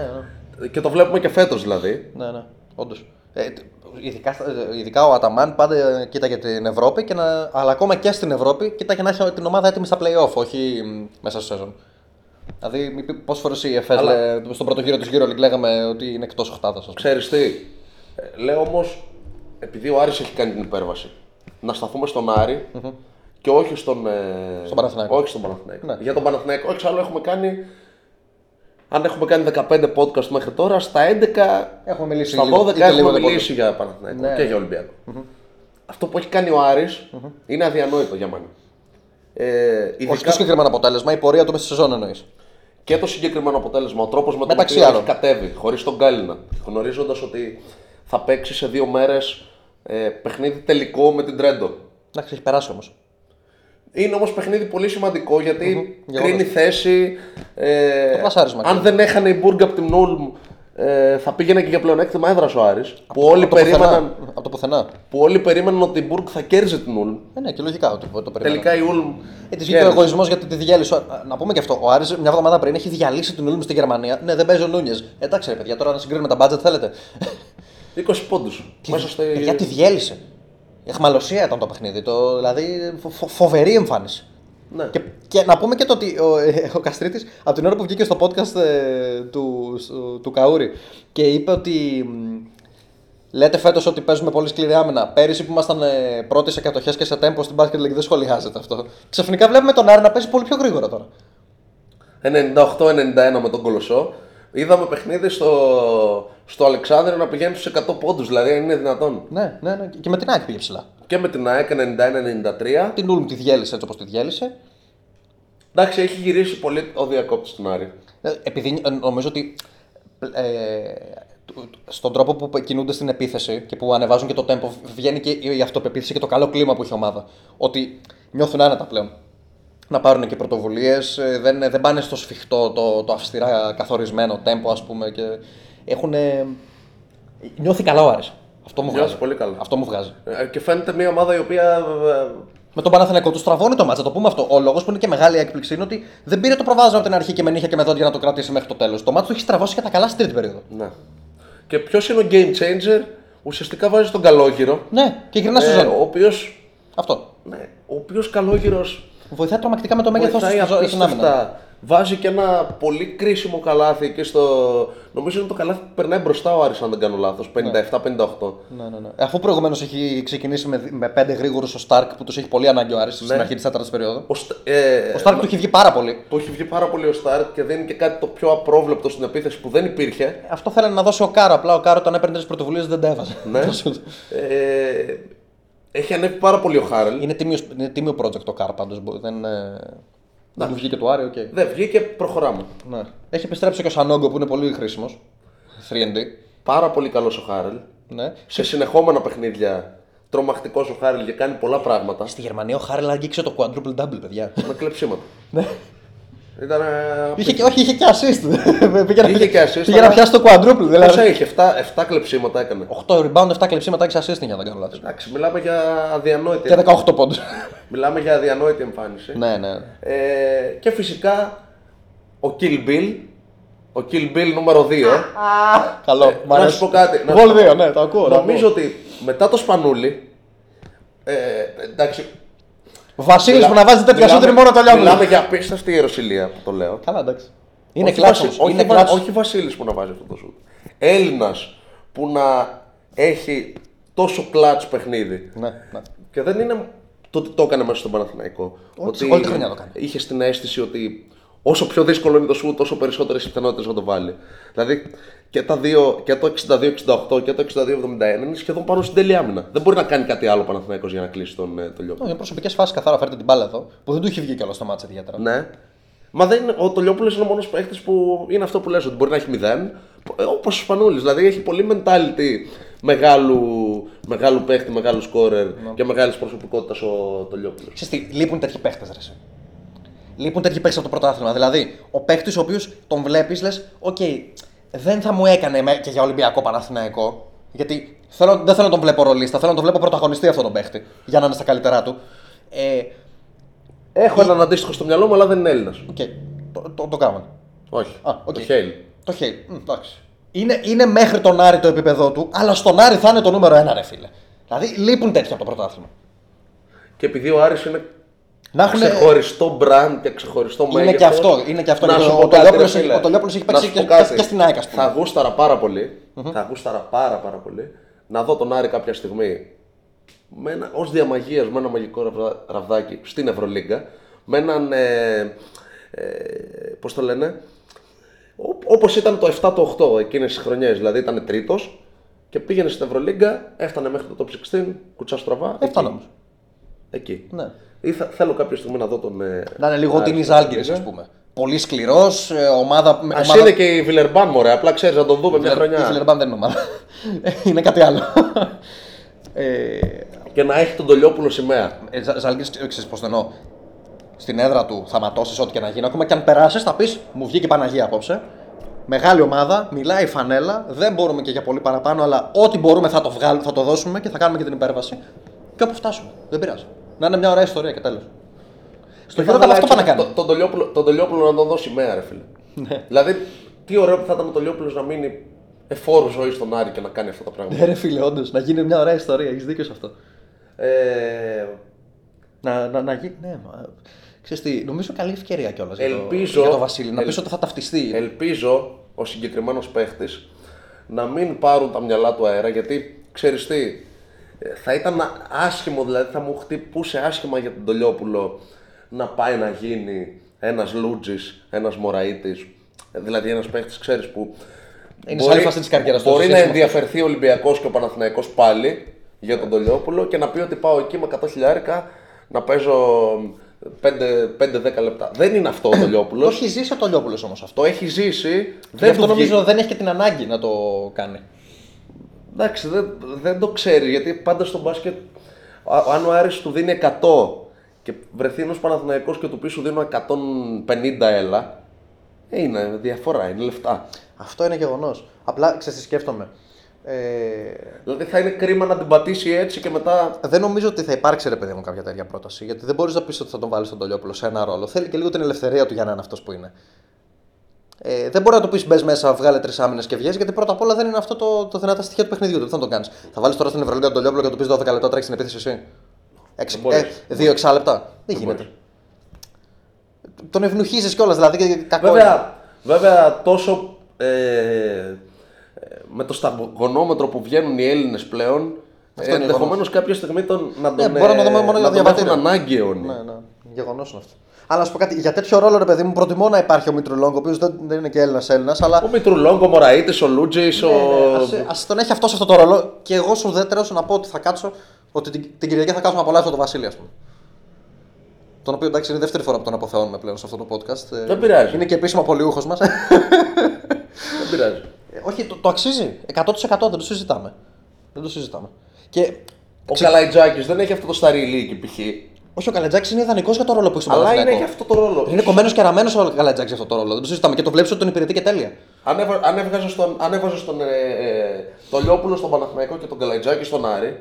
ναι. Και το βλέπουμε και φέτος δηλαδή. Ναι, ναι, όντως. Ε, τ- ειδικά, στα- ε, ειδικά ο Αταμάν πάντα κοίταγε την Ευρώπη, και να, αλλά ακόμα και στην Ευρώπη κοίταγε να έχει την ομάδα έτοιμη στα playoff, όχι μ, μέσα στο σεζόν. Δηλαδή, πόσες φορές η ΕΦΕΣ Αλλά- στον πρώτο γύρο της EuroLeague λέγαμε ότι είναι εκτός οχτάδας. Ξέρεις τι, ε, λέω όμως, επειδή ο Άρης έχει κάνει την υπέρβαση, να σταθούμε στον αρη και όχι στον, ε, Στον Παναθηναϊκό. Όχι στον Παναθηναϊκό. Ναι. Για τον Παναθηναϊκό, εξάλλου έχουμε κάνει, αν έχουμε κάνει 15 podcast μέχρι τώρα, στα 11, Έχουμε μιλήσει στα λίγο, 12 είτε λίγο, έχουμε είτε μιλήσει για Παναθηναϊκό Ναι. και για Ολυμπιακό. Αυτό που έχει κάνει ο αρης είναι αδιανόητο για μένα. Ε, Όχι ειδικά το συγκεκριμένο αποτέλεσμα, η πορεία του μέσα στη σεζόν εννοείς. και το συγκεκριμένο αποτέλεσμα, ο τρόπος με τον Μεταξύ οποίο έχει άλλων. κατέβει, χωρίς τον Γκάλινα, γνωρίζοντας ότι θα παίξει σε δύο μέρες ε, παιχνίδι τελικό με την Τρέντο. Εντάξει, έχει περάσει όμως. Είναι όμως παιχνίδι πολύ σημαντικό γιατί Για κρίνει όλους. θέση. Ε, Το πλασάρισμα αν κρίνει. δεν έχανε η Μπουργκ από την Νούλμ ε, θα πήγαινε και για πλεονέκτημα έδρα ο Άρης. Που όλοι, Από το πουθενά. περίμεναν, Από το πουθενά. που όλοι περίμεναν ότι η Μπουργκ θα κέρδιζε την Ούλμ. Ε, ναι, και λογικά το, το περιμένω. Τελικά η Ούλμ. Ε, της βγήκε ο εγωισμός γιατί τη διέλυσε. Α, Να πούμε και αυτό. Ο Άρης μια εβδομάδα πριν έχει διαλύσει την Ούλμ στη Γερμανία. Ναι, δεν παίζει ο Νούνιες. Εντάξει, ρε παιδιά, τώρα να συγκρίνουμε τα budget θέλετε. 20 πόντους. Μέσα στο. Ε, Γιατί διέλυσε. Εχμαλωσία ήταν το παιχνίδι. Το, δηλαδή φο- φο- φοβερή εμφάνιση. Ναι. Και, και να πούμε και το ότι ο, ε, ο Καστρίτης από την ώρα που βγήκε στο podcast ε, του, του, του Καούρη και είπε ότι μ, λέτε φέτος ότι παίζουμε πολύ σκληρή άμυνα. Πέρυσι που ήμασταν ε, πρώτοι σε κατοχές και σε τέμπο στην μπάσκετ League δεν σχολιάζεται αυτό. Ξαφνικά βλέπουμε τον Άρη να παίζει πολύ πιο γρήγορα τώρα. 98-91 με τον Κολοσσό. Είδαμε παιχνίδι στο, στο Αλεξάνδριο να πηγαίνει στους 100 πόντους. Δηλαδή, αν είναι δυνατόν. Ναι, ναι, ναι. Και με την Άκη πήγε ψηλά. Και με την ΑΕΚ 91-93. Την Ούλμ τη διέλυσε έτσι όπως τη διέλυσε. Εντάξει, έχει γυρίσει πολύ ο διακόπτης στην Άρη. Ε, Επειδή ε, νομίζω ότι ε, του- στον τρόπο που κινούνται στην επίθεση και που ανεβάζουν και το tempo, βγαίνει και η αυτοπεποίθηση και το καλό κλίμα που έχει η ομάδα. Ότι νιώθουν άνετα πλέον. Να πάρουν και πρωτοβουλίες, δεν, δεν πάνε στο σφιχτό, το, το αυστηρά καθορισμένο tempo, ας πούμε. Και έχουν. Νιώθει καλά ο Άρης. Αυτό μου Νιώθεις βγάζει. πολύ καλά. Αυτό μου βγάζει. Ε, Και φαίνεται μια ομάδα η οποία. ε, Με τον Παναθηναϊκό του στραβώνει το μάτσα, το πούμε αυτό. Ο λόγος που είναι και μεγάλη έκπληξη είναι ότι δεν πήρε το προβάδισμα από την αρχή και με νύχια και με δόντια να το κρατήσει μέχρι το τέλος. Το μάτσα το έχει στραβώσει κατά καλά στην τρίτη περίοδο. Ναι. Και ποιος είναι ο game changer, ουσιαστικά βάζει τον καλόγυρο. Ναι, και γυρνά στη ε, ζώνη. ο οποίο. Αυτό. Ναι, ο οποίος καλόγυρος Βοηθάει τρομακτικά με το μέγεθός τους βοηθάει στην άμυνα. απίστευτα. Βάζει και ένα πολύ κρίσιμο καλάθι και στο. Νομίζω είναι το καλάθι που περνάει μπροστά ο Άρης, αν δεν κάνω λάθος. 57-58. Ναι, ναι, ναι. Αφού προηγουμένως έχει ξεκινήσει με, με πέντε γρήγορους ο Σταρκ που τους έχει πολύ ανάγκη ο Άρης στην αρχή της τέταρτης περιόδου. Ο, Στα- ε, Ο Σταρκ του έχει βγει πάρα πολύ. Του έχει βγει πάρα πολύ ο Σταρκ και δίνει και κάτι το πιο απρόβλεπτο στην επίθεση που δεν υπήρχε. Αυτό θέλανε να δώσει ο Κάρο. Απλά ο Κάρο όταν έπαιρνε τις πρωτοβουλίες δεν τα έβαζε. Ναι. (laughs) ε, έχει ανέβει πάρα πολύ ο Χάρελ. είναι, τίμιος, είναι τίμιο project ο Κάρο πάντως. Δεν, ε, δεν μου βγήκε του Άρη, οκ. Δεν βγήκε, προχωράμε. Ναι. Έχει επιστρέψει και ο Σανόγκο που είναι πολύ χρήσιμος. 3&D. Πάρα πολύ καλός ο Χάρελ. Ναι. Σε συνεχόμενα παιχνίδια τρομακτικός ο Χάρελ και κάνει πολλά πράγματα. Στη Γερμανία ο Χάρελ άγγιξε το quadruple double, παιδιά. με κλεψίματα. Ναι. Ήταν. ε, είχε, και- όχι, είχε και assist. (laughs) πήγε να- Είχε και assist, Πήγε να αλλά- πιάσει το quadruple. Πόσα Δηλαδή. είχε, 7, 7 κλεψίματα έκανε. 8 rebound, 7 κλεψίματα, 6 assist για να δεν κάνω λάθος. Εντάξει, μιλάμε για αδιανόητη, Και 18 πόντους. μιλάμε για αδιανόητη εμφάνιση. ναι, ναι. Ε, και φυσικά ο Kill Bill, ο Kill Bill νούμερο 2. Καλό. μ' να αρέσει. σου πω κάτι, να Γκολ σου- 2, ναι, το ακούω. το Νομίζω ακούω. ότι μετά το Σπανούλι. Ε, εντάξει. Βασίλης μιλά- που να βάζει τέτοια μιλάμε- σούτρι μόνο το λιώμα. Μιλάμε για απίστευτη ιεροσιλία που το λέω. Καλά, εντάξει. Είναι όχι, κλάτσο. Βασι- όχι, Είναι Βα- κλάτσο. όχι Βασίλης που να βάζει αυτό το σουτ. Έλληνας που να έχει τόσο κλατς παιχνίδι. Ναι, ναι. Και δεν είναι το ότι το έκανε μέσα στον Παναθηναϊκό. Όχι, σε όλη τη χρονιά το έκανε. Είχε την αίσθηση ότι όσο πιο δύσκολο είναι το σουτ, τόσο περισσότερες πιθανότητες να το βάλει. Δηλαδή και, τα δύο, και το 62-68 και το 62-71 είναι σχεδόν πάνω στην τέλεια άμυνα. Δεν μπορεί να κάνει κάτι άλλο ο Παναθηναϊκός για να κλείσει τον, ε, τον Λιόπουλο. Είναι προσωπικές φάσεις καθαρά. Φέρτε την μπάλα εδώ που δεν του έχει βγει κιόλας στο μάτσα ιδιαίτερα. Ναι. Μα δεν είναι, ο Τολιόπουλος είναι ο μόνος παίχτη που είναι αυτό που λες, ότι μπορεί να έχει μηδέν. Όπως ο Σπανούλης. Δηλαδή έχει πολύ mentality μεγάλου, μεγάλου παίχτη, μεγάλου σκόρερ και μεγάλης προσωπικότητας ο Τολιόπουλος. Ξέρεις τι, λείπουν τέτοιοι παίχτες, ρε. εσύ. Λείπουν τέτοιοι παίχτες από το πρωτάθλημα. Δηλαδή, ο παίχτης ο οποίος τον βλέπεις, λες, οκ, δεν θα μου έκανε με- και για Ολυμπιακό Παναθηναϊκό. Γιατί θέλω, δεν θέλω να τον βλέπω ρολίστα, θέλω να τον βλέπω πρωταγωνιστή αυτόν τον παίχτη. Για να είναι στα καλύτερά του. Ε, Έχω έναν αντίστοιχο στο μυαλό μου, αλλά δεν είναι Έλληνας. οκ, το, το, το κάνουμε. Όχι. Α, οκ. Το Χέιλ. Το χέι. Μ, εντάξει. Είναι, είναι μέχρι τον Άρη το επίπεδό του, αλλά στον Άρη θα είναι το νούμερο ένα, ρε φίλε. Δηλαδή λείπουν τέτοια από το πρωτάθλημα. Και επειδή ο Άρης είναι Να έχουν. ξεχωριστό brand και ξεχωριστό Είναι μέγεθος, και αυτό, είναι και αυτό. Να Και σου ο- πω ο κάτι, Τολιόπουλος ρε έχει- φίλε. ο Τολιόπουλος έχει Να παίξει σου και- πω κάτι. και στην ΑΕΚ, ας πούμε. Θα γούσταρα πάρα πολύ, θα γούσταρα πάρα πάρα πολύ να δω τον Άρη κάποια στιγμή με ένα, ως διά μαγείας με ένα μαγικό ραβδα- ραβδάκι στην Ευρωλίγκα με έναν, ε, ε, πώς το λένε, Ό- όπως ήταν το 7 το 8 εκείνες τις χρονιές, δηλαδή ήταν τρίτος και πήγαινε στην Ευρωλίγκα, έφτανε μέχρι το top 16, κουτσά στραβά. Έφτανε εκεί. Όμως. Εκεί. Ναι. Ή θα, θέλω κάποια στιγμή να δω τον. Ε, Να είναι λίγο Άρη την στην Ζάλγκη, Ευρωλίγκα. ας πούμε. Πολύ σκληρός, ομάδα. με- Α ομάδα... είναι και η Βιλερμπάν, μωρέ. Απλά ξέρεις να τον δούμε μια Η χρονιά. Φιλερμπάν δεν είναι ομάδα. (laughs) είναι κάτι άλλο. (laughs) ε, Και να έχει τον Τολιόπουλο σημαία. ε, Ζα- Ζάλγκης, ξέρεις πώς το εννοώ. Στην έδρα του θα ματώσεις ό,τι και να γίνει. Ακόμα και αν περάσεις, θα πεις: Μου βγήκε η Παναγία απόψε. Μεγάλη ομάδα, μιλάει η φανέλα, δεν μπορούμε και για πολύ παραπάνω, αλλά ό,τι μπορούμε θα το, βγάλουμε, θα το δώσουμε και θα κάνουμε και την υπέρβαση. Και όπου φτάσουμε. Δεν πειράζει. Να είναι μια ωραία ιστορία και τέλος. Στο Και χειρότερο θα αυτό ήθελα πάει να έτσι κάνει. το- Τον Τολιόπουλο, τον Τολιόπουλο να τον δώσει μέρα, ρε φίλε. Ναι. Δηλαδή, τι ωραίο που θα ήταν ο Τολιόπουλος να μείνει εφόρου ζωής στον Άρη και να κάνει αυτά τα πράγματα. Ναι, ρε φίλε, όντως, να γίνει μια ωραία ιστορία. Έχεις δίκιο σε αυτό. Ε, Να, να, να γίνει. Ναι, μα... Ξέρεις τι, νομίζω καλή ευκαιρία κιόλας για, Ελπίζω- το, για το Βασίλη. Να ελ- πεις ότι θα ταυτιστεί. ελπίζω ο συγκεκριμένος παίχτης να μην πάρουν τα μυαλά του αέρα γιατί ξέρεις τι, ε, θα ήταν άσχημο, δηλαδή θα μου χτυπούσε άσχημα για τον Τολιόπουλο να πάει να γίνει ένας Λούτζης, ένας Μωραήτης. Δηλαδή ένας παίχτης, ξέρεις που. Είναι σε άλλη φάση της καριέρας του, Μπορεί σε να σχέση με ενδιαφερθεί ο Ολυμπιακός και ο Παναθηναϊκός πάλι για τον Τολιόπουλο και να πει ότι πάω εκεί με 100 χιλιάρικα να παίζω 5-10 λεπτά. Δεν είναι αυτό ο (coughs) Το Τολιόπουλο. έχει ζήσει ο Τολιόπουλος όμως αυτό. Το έχει ζήσει. Δεν Δεν αυτό του νομίζω βγει- δεν έχει και την ανάγκη να το κάνει. Εντάξει, δεν, δεν το ξέρεις γιατί πάντα στο μπάσκετ, α- αν ο Άρης του δίνει 100 και βρεθεί ένας Παναθηναϊκός και του πει σου δίνω 150 έλα, ε, είναι διαφορά, είναι λεφτά. Αυτό είναι γεγονός. Απλά ξέρεις τι σκέφτομαι. Ε, Δηλαδή θα είναι κρίμα να την πατήσει έτσι και μετά. δεν νομίζω ότι θα υπάρξει ρε παιδί μου κάποια τέτοια πρόταση. Γιατί δεν μπορείς να πεις ότι θα τον βάλεις τον Τολιόπουλο σε ένα ρόλο. Θέλει και λίγο την ελευθερία του για να είναι αυτός που είναι. Ε, δεν μπορεί να του πεις μπες μέσα, βγάλε τρεις άμυνες και βγαίνει, γιατί πρώτα απ' όλα δεν είναι αυτό το, το δυνατά στοιχείο του παιχνιδιού του. Τι θα τον κάνεις; Θα βάλεις τώρα στην Ευρωλίγα τον Τολιόπουλο και του πεις 12 λεπτά τρέχει την επίθεση εσύ; Έξι, μπορείς. ε, δύο εξάλεπτα; Δεν γίνεται. Τον ευνουχίζει κιόλας, δηλαδή και κακό. είναι. Βέβαια, βέβαια τόσο ε, ε, με το σταγονόμετρο που βγαίνουν οι Έλληνες πλέον, Αυτό είναι ενδεχομένως κάποια στιγμή τον, να τον, Ναι, μπορεί να το δούμε μόνο για να τον διαβατήριο. έχουν ανάγκη αιώνιοι. Ναι, ναι. Γεγονός είναι αυτό. Αλλά να σου πω κάτι, για τέτοιο ρόλο ρε παιδί μου, προτιμώ να υπάρχει ο Μητρουλόγκ, ο οποίος δεν, δεν είναι και Έλληνας Έλληνας, αλλά. Ο Μητρουλόγκο, ο Μωραήτη, ο Λούτζης, ο. Α τον έχει αυτός σε αυτό το ρόλο και εγώ σου ουδέτερο να πω ότι θα κάτσω, ότι την, την Κυριακή θα κάτσω να απολαύσω το Βασίλη, ας πούμε. Τον οποίο εντάξει είναι η δεύτερη φορά που τον αποθεώνουμε πλέον σε αυτό το podcast. Ε, Δεν πειράζει. Είναι και επίσημο απολύουχο μας. (laughs) Δεν πειράζει. όχι, το, το αξίζει. 100% δεν το συζητάμε. Δεν το συζητάμε. Και Ο Καλαϊτζάκης δεν έχει αυτό το σταριλί εκεί π.χ. όχι, ο Καλετζάκης είναι ιδανικός για το ρόλο που έχει στον Αλλά είναι Παναθηναϊκό. και αυτό το ρόλο. Είναι κομμένος και ραμμένο ο Καλετζάκης για αυτό το ρόλο. Δεν το συζητάμε και το βλέπεις ότι τον υπηρετεί και τέλεια. Αν, έβα, αν έβγαζες στον, αν έβαζες στον ε, ε, το Λιόπουλο στον Παναθηναϊκό και τον Καλαϊτζάκη στον Άρη,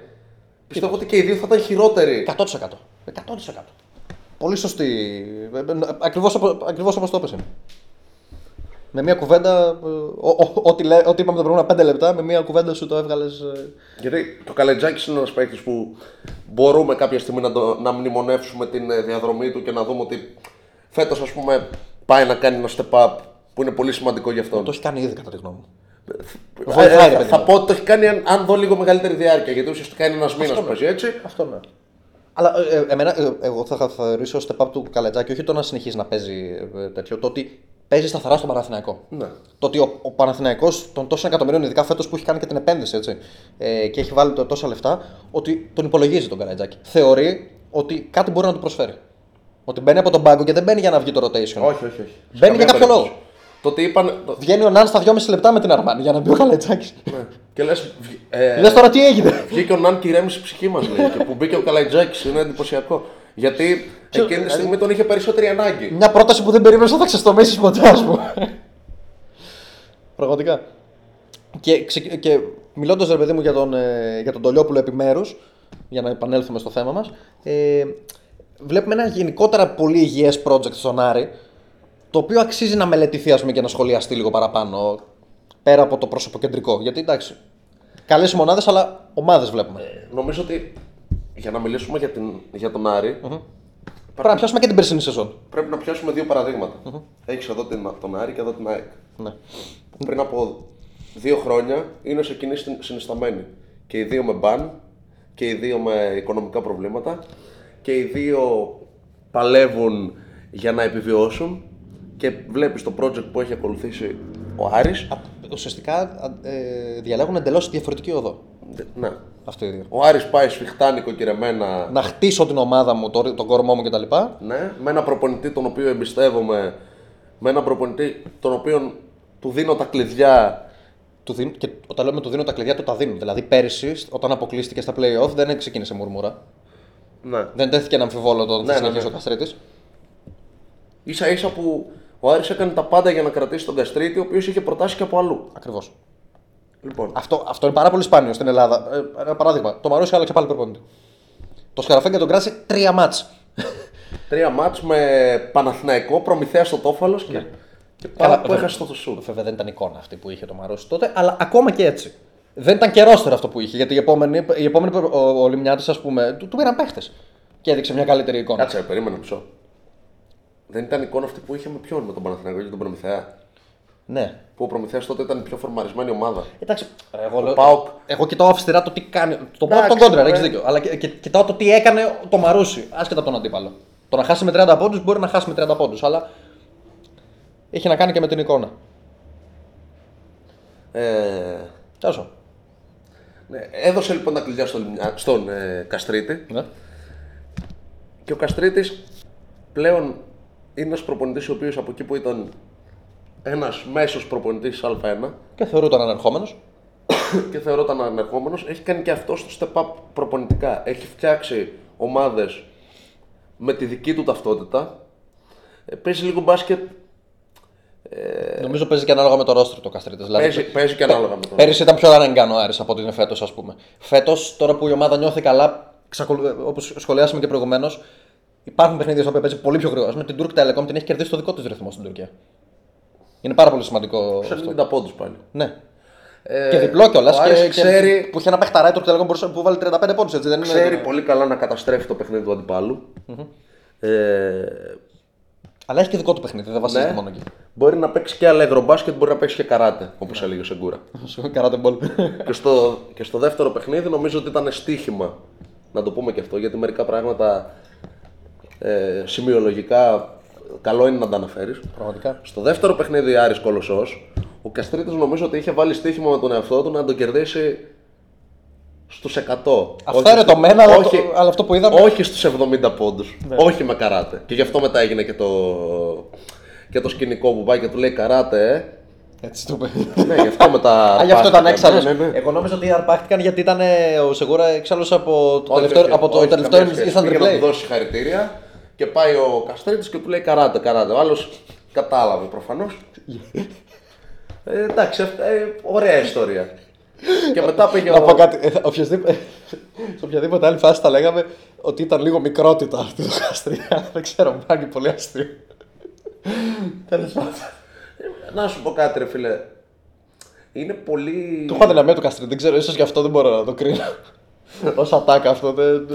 πιστεύω ότι και οι δύο θα ήταν χειρότεροι. 100%. 100%. Πολύ σωστή. Ακριβώς, όπως- ακριβώς όπως το έπεσε. Με μια κουβέντα, ε, ο- ο- ό,τι, λέ- ό,τι είπαμε τα προηγούμενα 5 λεπτά, με μια κουβέντα σου το έβγαλες. Γιατί το Καλαϊτζάκη είναι ένας παίκτης που μπορούμε κάποια στιγμή να, το, να μνημονεύσουμε την ε, διαδρομή του και να δούμε ότι φέτος, ας πούμε, πάει να κάνει ένα step up που είναι πολύ σημαντικό για αυτόν. Το έχει κάνει ήδη κατά τη γνώμη μου. Ε, Βοηθάει, ρε ε, παιδί θα μου. πω ότι το έχει κάνει αν, αν δω λίγο μεγαλύτερη διάρκεια. Γιατί ουσιαστικά είναι ένας μήνας που παίζει έτσι. Αυτό ναι. Αλλά ε, ε, εμένα, ε, εγώ θα θα θεωρήσω step up του Καλετζάκη όχι το να συνεχίζει να παίζει ε, τέτοιο, το ότι παίζει σταθερά στον Παναθηναϊκό. Ναι. Το ότι ο, ο Παναθηναϊκός των τόσων εκατομμυρίων, ειδικά φέτος που έχει κάνει και την επένδυση έτσι, ε, και έχει βάλει το, τόσα λεφτά, ότι τον υπολογίζει τον Καρατζάκη. Θεωρεί ότι κάτι μπορεί να του προσφέρει. Ότι μπαίνει από τον πάγκο και δεν μπαίνει για να βγει το rotation. Όχι, όχι, όχι. Μπαίνει για Καμία κάποιο περίπτωση. λόγο. Το ότι είπαν. το- Βγαίνει ο Ναν στα 2,5 λεπτά με την Αρμάνη για να μπει ο Καλετζάκη. ναι. Και λες. Ε, Λες τώρα τι έγινε. Βγήκε ο Ναν και ηρέμησε η ψυχή μας, λέει. και που μπήκε ο Καλαϊτζάκη. Είναι εντυπωσιακό. Γιατί εκείνη τη στιγμή τον είχε περισσότερη ανάγκη. Μια πρόταση που δεν περίμενε να θα ξεστομίσει ποτέ, ας πούμε. Πραγματικά. Και, ξε- και μιλώντας ρε παιδί μου για τον, ε, για τον Τολιόπουλο επιμέρου, για να επανέλθουμε στο θέμα μας, ε, βλέπουμε ένα γενικότερα πολύ υγιές project στον Άρη, το οποίο αξίζει να μελετηθεί ας πούμε, και να σχολιαστεί λίγο παραπάνω, πέρα από το προσωποκεντρικό. Γιατί εντάξει, καλές οι μονάδες, αλλά ομάδες βλέπουμε. Νομίζω ότι για να μιλήσουμε για, την, για τον αρη Πρέπει να πιάσουμε και την περσινή σεζόν. πρέπει να πιάσουμε δύο παραδείγματα. Έχεις εδώ την, τον Άρη και εδώ την ΑΕΚ. Ναι. Πριν από δύο χρόνια είναι σε κοινή συν- συνισταμένη. Και οι δύο με μπαν και οι δύο με οικονομικά προβλήματα και οι δύο παλεύουν για να επιβιώσουν και βλέπεις το project που έχει ακολουθήσει ο Άρης. Α, Ουσιαστικά α, ε, διαλέγουν εντελώς διαφορετική οδό. Ναι. Αυτό οι δύο. Ο Άρης πάει σφιχτά νοικοκυρεμένα Να χτίσω την ομάδα μου, το- τον κορμό μου κτλ. Ναι, με ένα προπονητή τον οποίο εμπιστεύομαι, με ένα προπονητή τον οποίο του δίνω τα κλειδιά. Του δίνω, και όταν λέμε του δίνω τα κλειδιά, του τα δίνω. Δηλαδή πέρυσι, όταν αποκλείστηκε στα playoff, δεν ξεκίνησε μουρμούρα. Ναι. Δεν τέθηκε να αμφιβόλο το ότι Ναι, θα ναι, συνεχίσει ναι. ο Καστρίτη. Ίσα ίσα που Ο Άρης έκανε τα πάντα για να κρατήσει τον Καστρίτη, ο οποίος είχε προτάσει και από αλλού. Ακριβώς. Λοιπόν, Αυτό, αυτό είναι πάρα πολύ σπάνιο στην Ελλάδα. Ε, ένα παράδειγμα. Το Μαρούσι άλλαξε πάλι προπονητή. Το Σκαραφέγγι τον κράτησε τρία μάτς. τρία μάτς με Παναθηναϊκό, Προμηθέας στο Τόφαλος και, και Καλά, πάρα που βέβαια. έχασε το σουτ. Βέβαια δεν ήταν εικόνα αυτή που είχε το Μαρούσι τότε, αλλά ακόμα και έτσι. Δεν ήταν καιρόστερο αυτό που είχε. Γιατί οι επόμενοι, οι επόμενοι ο, ο Λιμιάτη, ας πούμε, του, του πήραν παίχτες. Και έδειξε μια καλύτερη εικόνα. Κάτσε, περίμενα μισό. Δεν ήταν εικόνα αυτή που είχε με ποιον, με τον Παναθηναϊκό και τον Προμηθέα; Ναι. Που ο Προμηθέας τότε ήταν η πιο φορμαρισμένη ομάδα. Εντάξει, ρε, εγώ, λέω- ΠΑΟΚ. εγώ κοιτάω αυστηρά το τι κάνει. Το πάω Εντάξει, τον κόντρα, ωραία. έχεις δίκιο. Αλλά και, και- κοιτάω το τι έκανε το Μαρούσι, άσχετα από τον αντίπαλο. Το να χάσει με 30 πόντους μπορεί να χάσει με 30 πόντους, αλλά έχει να κάνει και με την εικόνα. Ε, Τόσο. ναι, έδωσε λοιπόν τα κλειδιά στον, Λιμνιά- στον ε, Καστρίτη Ναι. και ο Καστρίτης πλέον είναι ένας προπονητής ο οποίος από εκεί που ήταν ένας μέσος προπονητής Α1 Και θεωρούταν ανερχόμενος. και θεωρώταν ανερχόμενος, έχει κάνει και αυτό το step up προπονητικά. Έχει φτιάξει ομάδες με τη δική του ταυτότητα. Ε, παίζει λίγο μπάσκετ, Νομίζω παίζει και ανάλογα με το ρόστρο το Καστρίτη. Δηλαδή, παίζει, παίζει και ανάλογα με τον. Πέρυσι ήταν πιο αναγκάνο ο Άρης από ότι είναι φέτος, ας πούμε. Φέτος, τώρα που η ομάδα νιώθει καλά, όπως σχολιάσαμε και προηγουμένως, υπάρχουν παιχνίδια στα οποία παίζει πολύ πιο γρήγορα. Με την Turk Telecom την έχει κερδίσει το δικό της ρυθμό στην Τουρκία. Είναι πάρα πολύ σημαντικό. Σε αυτό. 90 πόντους πάλι. Ναι. Ε, και διπλό κιόλας. ο Άρης Και, ξέρει, και, που είχε ένα παιχταρά η Turk Telecom μπορούσε- που βάλει 35 πόντους. Έτσι, δεν είναι. ξέρει πολύ καλά να καταστρέφει το παιχνίδι του αντιπάλου. Ε, Αλλά έχει και δικό του παιχνίδι, δεν βασίζεται ναι. μόνο εκεί. Μπορεί να παίξει και αλεγρο μπάσκετ, μπορεί να παίξει και καράτε, όπως έλεγε ο Σεγκούρα. Καράτε μπολ. και, στο, και στο δεύτερο παιχνίδι νομίζω ότι ήταν στοίχημα. Να το πούμε και αυτό, γιατί μερικά πράγματα ε, σημειολογικά καλό είναι να τα αναφέρεις. Πραγματικά. Στο δεύτερο παιχνίδι Άρης Κολοσσός, ο Καστρίτης νομίζω ότι είχε βάλει στοίχημα με τον εαυτό του να τον κερδίσει στους 100. Αυθαίρετο Όχι- μένα, αλλά, όχι- το, αλλά αυτό που είδαμε. όχι στους 70 πόντους. Όχι με καράτε. Και γι' αυτό μετά έγινε και το, και το σκηνικό που πάει και του λέει καράτε, ε. Έτσι το είπε. ναι, γι' αυτό μετά. (laughs) Α, γι' αυτό ήταν αρπάχτηκαν. έξαλλος. Ναι, ναι, ναι. Εγώ νόμιζα ότι αρπάχτηκαν γιατί ήταν ε, ο Σεγούρα έξαλλος από το Όχι, τελευταίο, όχι, από το όχι, τελευταίο καμία σχέση. Instant Πήγε να του Replay. δώσει συγχαρητήρια και πάει ο Καστρίτης και του λέει καράτε, καράτε. Ο άλλος κατάλαβε προφανώς. ε, εντάξει, αυτά, ε, ωραία ιστορία. και μετά πήγε Να πω ο... κάτι. ε, οποιασδήποτε- (laughs) Σε οποιαδήποτε άλλη φάση θα λέγαμε ότι ήταν λίγο μικρότητα αυτή το Καστρία. (laughs) Δεν ξέρω, μου κάνει πολύ αστείο. Τέλος πάντων. Να σου πω κάτι ρε φίλε. Είναι πολύ... Του έχω αδυναμία του Καστρί, δεν ξέρω, ίσως γι' αυτό δεν μπορώ να το κρίνω. (laughs) Ω ατάκα αυτό. Δεν...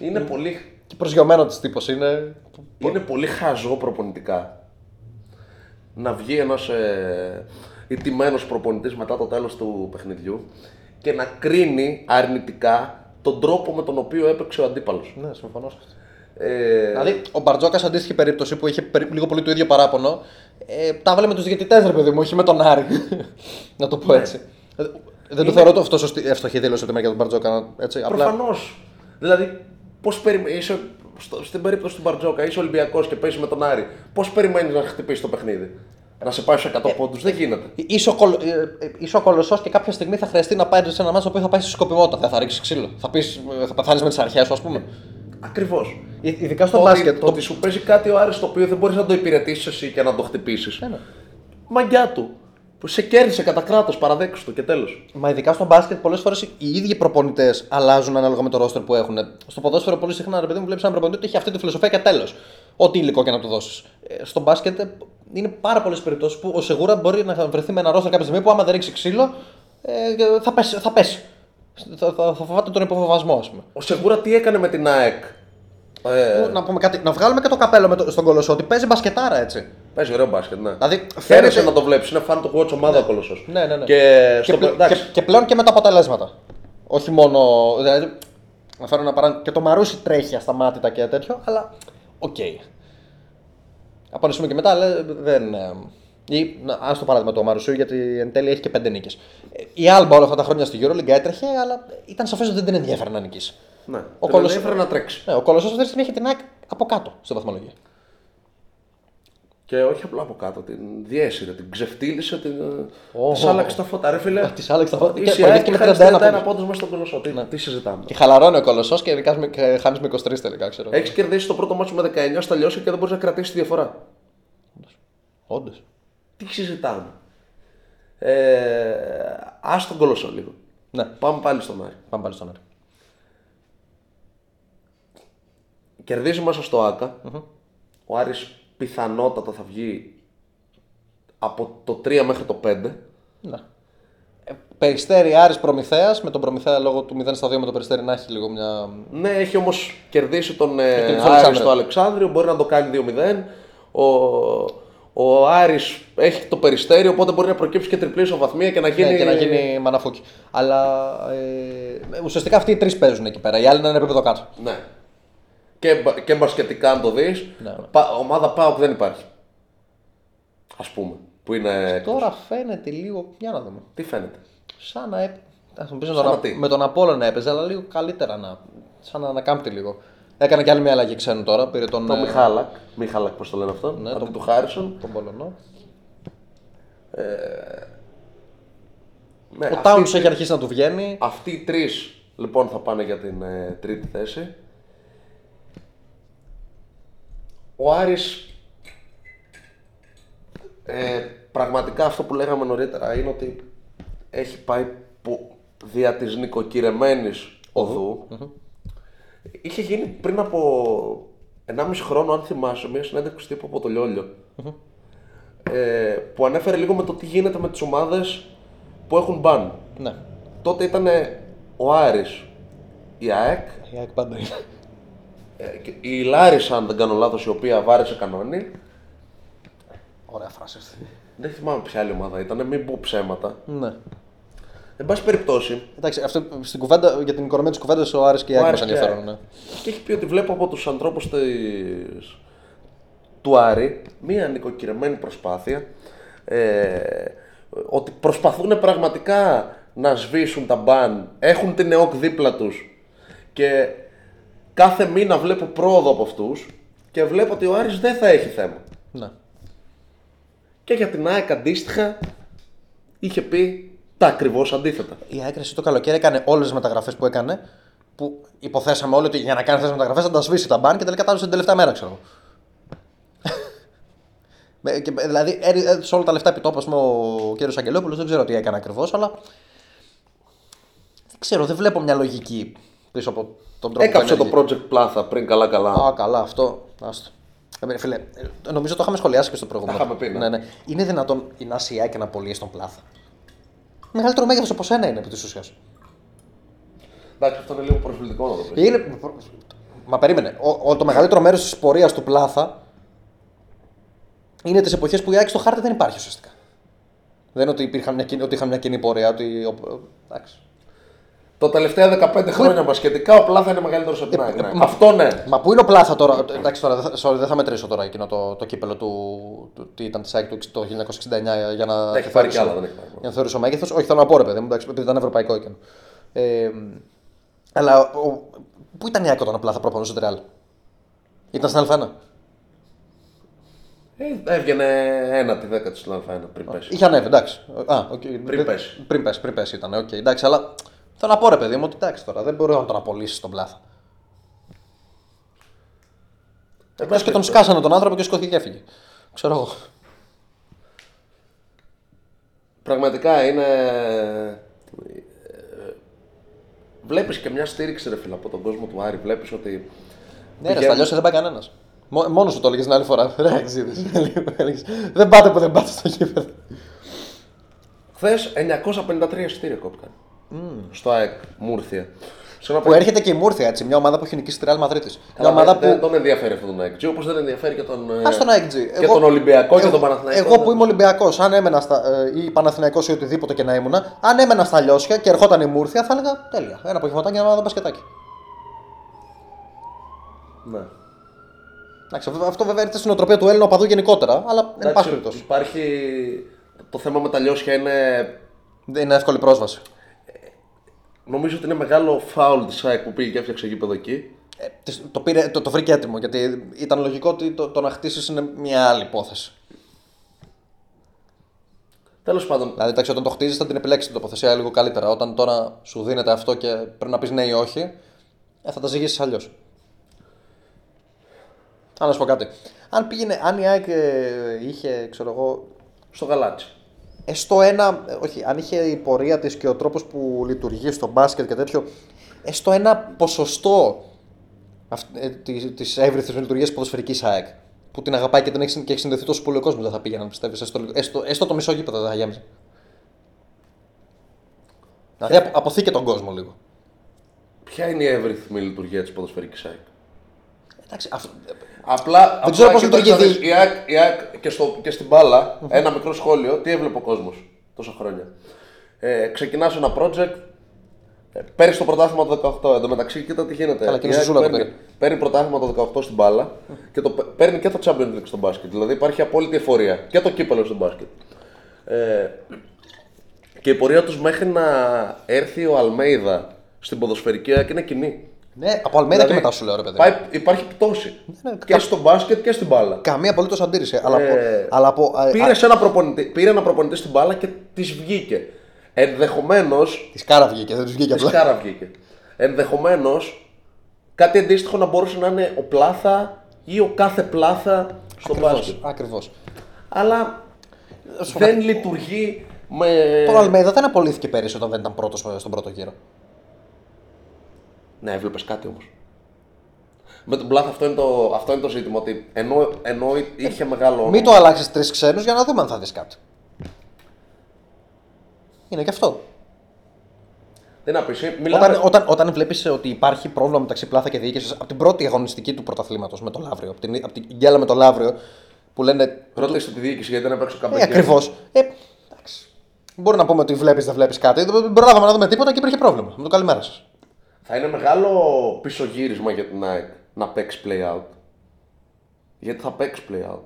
Είναι πολύ... Και προσγειωμένο της τύπος είναι. Είναι πολύ χαζό προπονητικά. Να βγει ένας ε, ηττημένος προπονητής μετά το τέλος του παιχνιδιού και να κρίνει αρνητικά τον τρόπο με τον οποίο έπαιξε ο αντίπαλος. Ναι, συμφωνώ σε αυτό. Ε, Δηλαδή, ο Μπαρτζόκας αντίστοιχη περίπτωση που είχε περί- λίγο πολύ το ίδιο παράπονο, ε, τα έβαλε με τους διαιτητές, ρε παιδί μου, όχι με τον Άρη. (laughs) να το πω έτσι. Ε, Δεν το θεωρώ το αυτό σωστή, εύστοχη δήλωση από τη μεριά του Μπαρτζόκα. Έτσι, απλά. προφανώς. Δηλαδή, πώς περιμέ... είσαι, στο, στην περίπτωση του Μπαρτζόκα, είσαι Ολυμπιακός και παίζεις με τον Άρη, πώς περιμένεις να χτυπήσει το παιχνίδι; Να σε πάει στους 100 πόντους, δεν γίνεται. Είσαι ο, κολ... ε, ε, είσαι ο κολοσσός και κάποια στιγμή θα χρειαστεί να πάρεις σε ένα μάτσο που θα πάει στη σκοπιμότητα. Δεν θα ρίξεις ξύλο. Θα, πεις, ε, θα πεθάνεις με τις αρχές σου, ας πούμε. Ακριβώς. Ε, Ειδικά στο Το, μπάσκετ. ότι, το ότι σου παίζει κάτι ο Άρης το οποίο δεν μπορείς να το υπηρετήσεις εσύ και να το χτυπήσεις. Ναι, ναι. Μαγκιά του. Που σε κέρδισε κατά κράτος, παραδέξου το και τέλος. Μα ειδικά στο μπάσκετ, πολλές φορές οι ίδιοι προπονητές αλλάζουν ανάλογα με το ρόστερ που έχουν. Στο ποδόσφαιρο, πολύ συχνά, ρε παιδί μου, βλέπεις ένα προπονητή ότι έχει αυτή τη φιλοσοφία και τέλος. Ό,τι υλικό και να του δώσεις. στο μπάσκετ ε, είναι πάρα πολλές περιπτώσεις που ο Σεγούρα μπορεί να βρεθεί με ένα ρόστερ κάποια στιγμή που άμα δεν ρίξει ξύλο ε, θα πέσει. Θα, πέσει. θα, θα, θα φοβάται τον υποφοβασμό, ας πούμε. Ο Σεγούρα τι έκανε με την ΑΕΚ; Ε, Να, πούμε κάτι, να βγάλουμε και το καπέλο με το, στον κολοσσό ότι παίζει μπασκετάρα έτσι. παίζει ωραίο μπάσκετ, ναι. Δηλαδή, Χαίρεσαι φαίνεται- να το βλέπεις. Είναι fan του watch ομάδα ο Κολοσσός. Ναι, ναι, ναι. Και, στο... Και, πλε- εντάξει, και, και πλέον και με τα αποτελέσματα. Όχι μόνο. Δηλαδή, να φέρω ένα παράδειγμα. Και το Μαρούσι τρέχει ασταμάτητα και τέτοιο, αλλά οκ. Από ένα σημείο και μετά λες, δεν. ε, Ή, να, ας το παράδειγμα του Μαρουσίου, γιατί εν τέλει έχει και πέντε νίκες. Η Άλμπα όλα αυτά τα χρόνια στη Euroleague έτρεχε, αλλά ήταν σαφές ότι δεν την ενδιαφέρει να νικήσει. Ναι. Ο Ο Κολοσσός- έφερε να τρέξει. Ναι, ο Κολοσσός αυτή τη στιγμή έχει την ΑΕΚ από κάτω στη βαθμολογία. Και όχι απλά από κάτω, την διέσυρε, την ξεφτύλισε, την. Ω. Της άλλαξε τα φώτα. Ρε φίλε. Της άλλαξε τα φώτα. Είσαι Και η ΑΕΚ προηγήθηκε με χάνεις 31 31 πόντους. πόντους μέσα στον Κολοσσό. Τι, τι συζητάμε. Και χαλαρώνει ο Κολοσσός και χάνεις με 23 τελικά, ξέρω. Έχεις κερδίσει το πρώτο μάτσο με 19 στα λιώσια και δεν μπορείς να κρατήσεις τη διαφορά. Όντως. Τι συζητάμε. Ε, ας τον κολοσσό λίγο. Ναι, Πάμε πάλι στον Άρη. πάμε πάλι στον Άρη. Κερδίζει μέσα στο ΑΚΑ. Ο Άρης πιθανότατα θα βγει από το 3 μέχρι το 5. Ναι. Ε, Περιστέρι Άρης Προμηθέας, με τον Προμηθέα λόγω του 0 στα 2 με το Περιστέρι να έχει λίγο μια. Ναι, έχει όμως κερδίσει τον ε, την Άρη Αλεξάνδρεια. στο Αλεξάνδριο, μπορεί να το κάνει 2-0. Ο, ο Άρης έχει το περιστέρι, οπότε μπορεί να προκύψει και τριπλή ισοβαθμία και να γίνει. Ναι, και να γίνει μαναφούκι. Αλλά ε, ουσιαστικά αυτοί οι τρεις παίζουν εκεί πέρα. Οι άλλοι είναι ένα επίπεδο κάτω. Ναι. Και, μπα- και μπασκετικά, αν το δεις, Ναι, ναι. ομάδα ΠΑΟΚ δεν υπάρχει. Α πούμε. Που είναι. Τώρα φαίνεται λίγο. Για να δούμε. Τι φαίνεται; Σαν να έπαιζε. Θα μου πεις με Σαν τον, να τι; με τον Απόλλωνα έπαιζε, αλλά λίγο καλύτερα να. Σαν να ανακάμπτει λίγο. Έκανε και άλλη μια αλλαγή ξένου τώρα. Πήρε τον. Το ε, Μιχάλακ. Μιχάλακ, πώς το λένε αυτό. Ναι, αντί τον- του Χάρισον. τον Πολωνό. Ναι, Ο αυτοί- Τάουνς έχει αρχίσει να του βγαίνει. Αυτοί οι τρεις λοιπόν θα πάνε για την ε, τρίτη θέση. Ο Άρης ε, πραγματικά αυτό που λέγαμε νωρίτερα είναι ότι έχει πάει που, δια της νοικοκυρεμένης οδού. Είχε γίνει πριν από 1,5 χρόνο, αν θυμάσαι, μια συνέντευξη τύπου από το λιολιο Ε, που ανέφερε λίγο με το τι γίνεται με τις ομάδες που έχουν μπαν. Ναι. Τότε ήταν ο Άρης, η ΑΕΚ, Η ΑΕΚ πάντα είναι. Ε, και η Λάρισα, αν δεν κάνω λάθος, η οποία βάρεσε κανόνι. Ωραία φράση αυτή. Δεν θυμάμαι ποια άλλη ομάδα ήταν, μην πω ψέματα. Ναι. Εν πάση περιπτώσει, Εντάξει, αυτό στην κουβέντα, για την οικονομία της κουβέντας ο Άρης και η ο ΑΕΚ Άρης μας και η ενδιαφέρον. ΑΕΚ. Ναι. Και έχει πει ότι βλέπω από τους ανθρώπους της... του Άρη μία νοικοκυρεμένη προσπάθεια ε, ότι προσπαθούν πραγματικά να σβήσουν τα μπαν, έχουν την ΕΟΚ δίπλα τους και κάθε μήνα βλέπω πρόοδο από αυτούς και βλέπω ότι ο Άρης δεν θα έχει θέμα. ναι. Και για την ΑΕΚ αντίστοιχα είχε πει τα ακριβώς αντίθετα. Η ΑΕΚ εσύ το καλοκαίρι έκανε όλες τις μεταγραφές που έκανε. Που υποθέσαμε όλοι ότι για να κάνεις αυτές τις μεταγραφές θα τα σβήσει τα μπαν και τελικά τα έδωσε την τελευταία μέρα, ξέρω εγώ. Με- (laughs) και, δηλαδή, έριξε όλα τα λεφτά επί τόπου, ας πούμε, ο κ. Αγγελόπουλος δεν ξέρω τι έκανε ακριβώς, αλλά. Δεν ξέρω, δεν βλέπω μια λογική πίσω από τον τρόπο Έκαψε που το ενεργεί. project Πλάθα πριν καλά-καλά. Α, καλά, αυτό. Άστο. Ε, φίλε, ε, νομίζω το είχαμε σχολιάσει και στο προηγούμενο. Τα είχαμε πει, ναι. ναι, ναι. Είναι δυνατόν η Νάση η ΑΕΚ να απολύει τον πλάθα; Μεγαλύτερο μέγεθος από σένα είναι επί τη ουσία. Εντάξει, αυτό είναι λίγο προσβλητικό να το πεις. Είναι... Μα περίμενε. Ο, ο- το μεγαλύτερο μέρος της πορείας του πλάθα είναι τις εποχές που η ΑΕΚ στο χάρτη δεν υπάρχει ουσιαστικά. Δεν είναι ότι, υπήρχαν μια, κοινή- ότι είχαν μια κοινή πορεία. Ότι... ο- Εντάξει. Το τελευταία 15 χρόνια μπασκετικά ο Πλάθα είναι μεγαλύτερο από την ΑΕΚ. ναι. μα- Αυτό ναι. Μα πού είναι ο πλάθα τώρα; Εντάξει, τώρα δεν θα, sorry, δεν θα μετρήσω τώρα εκείνο το, το κύπελο του, του. Τι ήταν της ΑΕΚ του το 1969 για να. Έχει πάρει κι άλλα, δεν έχει πάρει. Για να θεωρήσω μέγεθος. Όχι, θέλω να πω ρε παιδί μου, εντάξει, επειδή ήταν ευρωπαϊκό εκείνο. Ε, αλλά ο, πού ήταν η ΑΕΚ όταν ο πλάθα προπονούσε τη Ρεάλ; Ήταν στην Α1. Ε, έβγαινε ένα τη δέκα της Α1 πριν πέσει. Είχε ανέβει, εντάξει. Α, okay. Πριν πέσει. Πριν πέσει, πριν πέσει ήταν. Okay, εντάξει, αλλά θέλω να πω ρε παιδί μου ότι εντάξει τώρα δεν μπορεί να τον απολύσει τον πλάθα. Εκτός και τον σκάσανε τον άνθρωπο και σηκώθηκε και έφυγε. Ξέρω εγώ. Πραγματικά είναι. Βλέπεις και μια στήριξη ρε φίλε από τον κόσμο του Άρη. Βλέπεις ότι. Ναι, ρε, πηγαίνουν- στα αλλιώς δεν πάει κανένας. Μόνος σου το έλεγες την άλλη φορά. Ρε, εξήδες. Έλεγες, δεν πάτε που δεν πάτε στο γήπεδο. Χθες 953 εισιτήρια κόπηκαν. Στο ΑΕΚ Μούρθια. Σε ένα Που έρχεται και η Μούρθια, έτσι, μια ομάδα που έχει νικήσει τη Real Madrid. Μια Καλά, ομάδα δεν, δεν που. τον ενδιαφέρει αυτό τον ΑΕΚ. Όπως δεν ενδιαφέρει και τον. ε, Α τον AXG. Και τον Ολυμπιακό και τον Παναθηναϊκό. Εγώ που είμαι Ολυμπιακός, αν έμενα στα. ε, ή Παναθηναϊκός ή οτιδήποτε και να ήμουν, αν έμενα στα λιώσια και ερχόταν η Μούρθια, θα έλεγα τέλεια. Ένα απογευματάκι να δω μπασκετάκι. Ναι. Εντάξει, αυτό- αυτό βέβαια έρχεται στην οτροπία του Έλληνα οπαδού γενικότερα, αλλά εν πάση Εντάξει, περιπτώσει. υπάρχει. Το θέμα με τα λιώσια είναι. Δεν είναι εύκολη πρόσβαση. Νομίζω ότι είναι μεγάλο φάουλ της ΑΕΚ που πήγε και έφτιαξε γήπεδο εκεί. Ε, της- το, πήρε, το, το βρήκε έτοιμο γιατί ήταν λογικό ότι το, το να χτίσεις είναι μια άλλη υπόθεση. Τέλος πάντων, Δηλαδή, εντάξει, όταν το χτίζεις θα την επιλέξεις την τοποθεσία λίγο καλύτερα. Όταν τώρα σου δίνεται αυτό και πρέπει να πεις ναι ή όχι, ε, θα τα ζυγίσεις αλλιώς. Α, να σου πω κάτι. Αν, πήγαινε, αν η ΑΕΚ ε, είχε, ξέρω εγώ, Στο γαλάτσι. Ε, στο ένα. ε, Όχι, αν είχε η πορεία της και ο τρόπος που λειτουργεί στο μπάσκετ και τέτοιο. Ε, στο ένα ποσοστό της της εύρυθμης λειτουργίας ποδοσφαιρικής ΑΕΚ. Που την αγαπάει και, την έχει, και έχει συνδεθεί τόσο πολύ ο κόσμος, δεν θα πήγαιναν πιστεύεις. Έστω, έστω, έστω το μισό γήπεδο δεν θα γέμιζε. Δηλαδή απο, αποθήκε τον κόσμο λίγο. Ποια είναι η εύρυθμη λειτουργία της ποδοσφαιρικής ΑΕΚ; Εντάξει, αυτό, Απλά, Δεν ξέρω απλά πώς κοίταξε να λειτουργεί. δεις, Η ΑΕΚ, η ΑΕΚ και, στο, και στην μπάλα, ένα μικρό σχόλιο, τι έβλεπε ο κόσμος τόσα χρόνια. Ε, Ξεκινάς ένα project, ε, παίρνεις το πρωτάθλημα το 18. Εν τω μεταξύ, κοίτα τι γίνεται. Καλά, και Η είναι ΑΕΚ ζούλα το παίρνει, πήρε. παίρνει πρωτάθλημα το 18 στην μπάλα και το, παι- παίρνει και το Champions League στο μπάσκετ. Δηλαδή υπάρχει απόλυτη εφορία και το κύπελο στο μπάσκετ. Ε, και η πορεία τους μέχρι να έρθει ο Αλμέιδα στην ποδοσφαιρική ΑΕΚ είναι κοινή. Ναι, από Αλμέδα και μετά σου λέω ρε παιδί. Πάει, υπάρχει πτώση. Ναι, και κα- στο μπάσκετ και στην μπάλα. Καμία απολύτως αντίρρηση. Αλλά, Ε, από, αλλά από, α, Πήρε, σε ένα προπονητή, πήρε ένα προπονητή στην μπάλα και της βγήκε. Ενδεχομένω. Της κάρα βγήκε, δεν του βγήκε Της απλά. κάρα βγήκε. Ενδεχομένως κάτι αντίστοιχο να μπορούσε να είναι ο Πλάθα ή ο κάθε Πλάθα στο μπάσκετ. Ακριβώς. Αλλά σου δεν λειτουργεί με. Τώρα ο Αλμέδα δεν απολύθηκε πέρυσι όταν δεν ήταν πρώτος στον πρώτο γύρο. Ναι, έβλεπες κάτι όμως. Με τον Πλάθα αυτό είναι το, αυτό είναι το ζήτημα. Ότι ενώ, ενώ είχε μεγάλο. Μην το αλλάξεις τρεις ξένους για να δούμε αν θα δεις κάτι. Είναι και αυτό. Δεν να πεις, ε, μιλάμε- Όταν, όταν, όταν βλέπεις ότι υπάρχει πρόβλημα μεταξύ πλάθα και διοίκησης από την πρώτη αγωνιστική του πρωταθλήματος με το Λαύριο, από την, από την γκέλα με το Λαύριο, που λένε. Ρωτήστε τη διοίκηση γιατί δεν έπαιξε ο Ε, Καμπέκη. ακριβώς. Ε, εντάξει. Μπορεί να πούμε ότι βλέπεις, δεν βλέπεις κάτι. Δεν προλάβαμε να δούμε τίποτα και υπήρχε πρόβλημα. Με το καλημέρα σας. Θα είναι μεγάλο πισωγύρισμα για την ΑΕΚ να παίξει play out. Γιατί θα παίξει play out.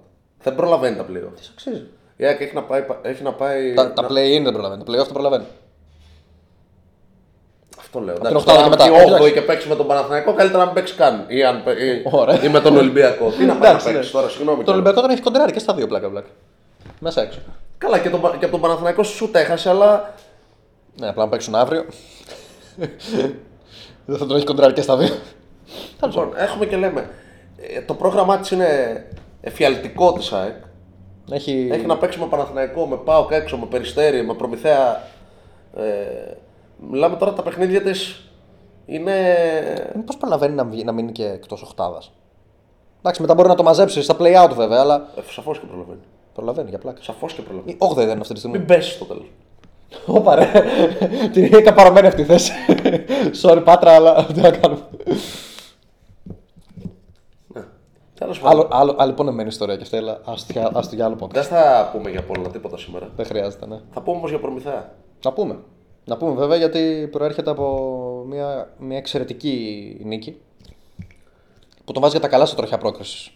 Δεν προλαβαίνει τα play Τι αξίζει. Η ΑΕΚ έχει να πάει. Έχει να πάει Τα, τα να- play-in δεν προλαβαίνει. Τα play-off δεν προλαβαίνει. Αυτό λέω. την Εντάξει, οκτάδα τώρα και αν μετά. βγει Εντάξει. 8η και παίξει με τον Παναθηναϊκό, καλύτερα να μην παίξει καν. Ή, αν, παι- ή, Ωραία. ή με τον Ολυμπιακό. Τι να πάει να Εντάξει, ναι. παίξει τώρα, συγγνώμη. Το κιόλας. Ολυμπιακό τον έχει κοντράρει και στα δύο πλάκα πλάκα. Μέσα έξω. Καλά, και, τον, Πα- και από τον Παναθηναϊκό σου έχασε, αλλά Ναι, απλά να παίξουν αύριο. (laughs) δεν θα τον έχει κοντράρει και στα δύο. λοιπόν, έχουμε και λέμε. ε, Το πρόγραμμά της είναι εφιαλτικό της ΑΕΚ. Έχει... Έχει να παίξει με Παναθηναϊκό, με ΠΑΟΚ έξω, με Περιστέρι, με Προμηθέα. Ε, μιλάμε τώρα τα παιχνίδια της είναι. Πώ προλαβαίνει να, βγει- να μείνει και εκτός οχτάδα. Εντάξει, μετά μπορεί να το μαζέψει στα play out βέβαια, αλλά Ε, Σαφώς και προλαβαίνει. προλαβαίνει για πλάκα. Σαφώς και προλαβαίνει. Η 8η δεν είναι αυτή τη στιγμή. Μην πέσεις στο τέλος. Όπα ρε. Την είχα καπαρωμένη αυτή η θέση. Sorry, Πάτρα, αλλά τι να κάνουμε. Τέλος πάντων. άλλο, άλλο, άλλη πονεμένη ιστορία και αυτή, αλλά ας τη- ας το για άλλο podcast. Δεν θα πούμε για πολλά τίποτα σήμερα. Δεν χρειάζεται, ναι. Θα πούμε όμως για Προμηθέα. Να πούμε. Να πούμε βέβαια γιατί προέρχεται από μια, μια εξαιρετική νίκη που τον βάζει για τα καλά σε τροχιά πρόκρισης.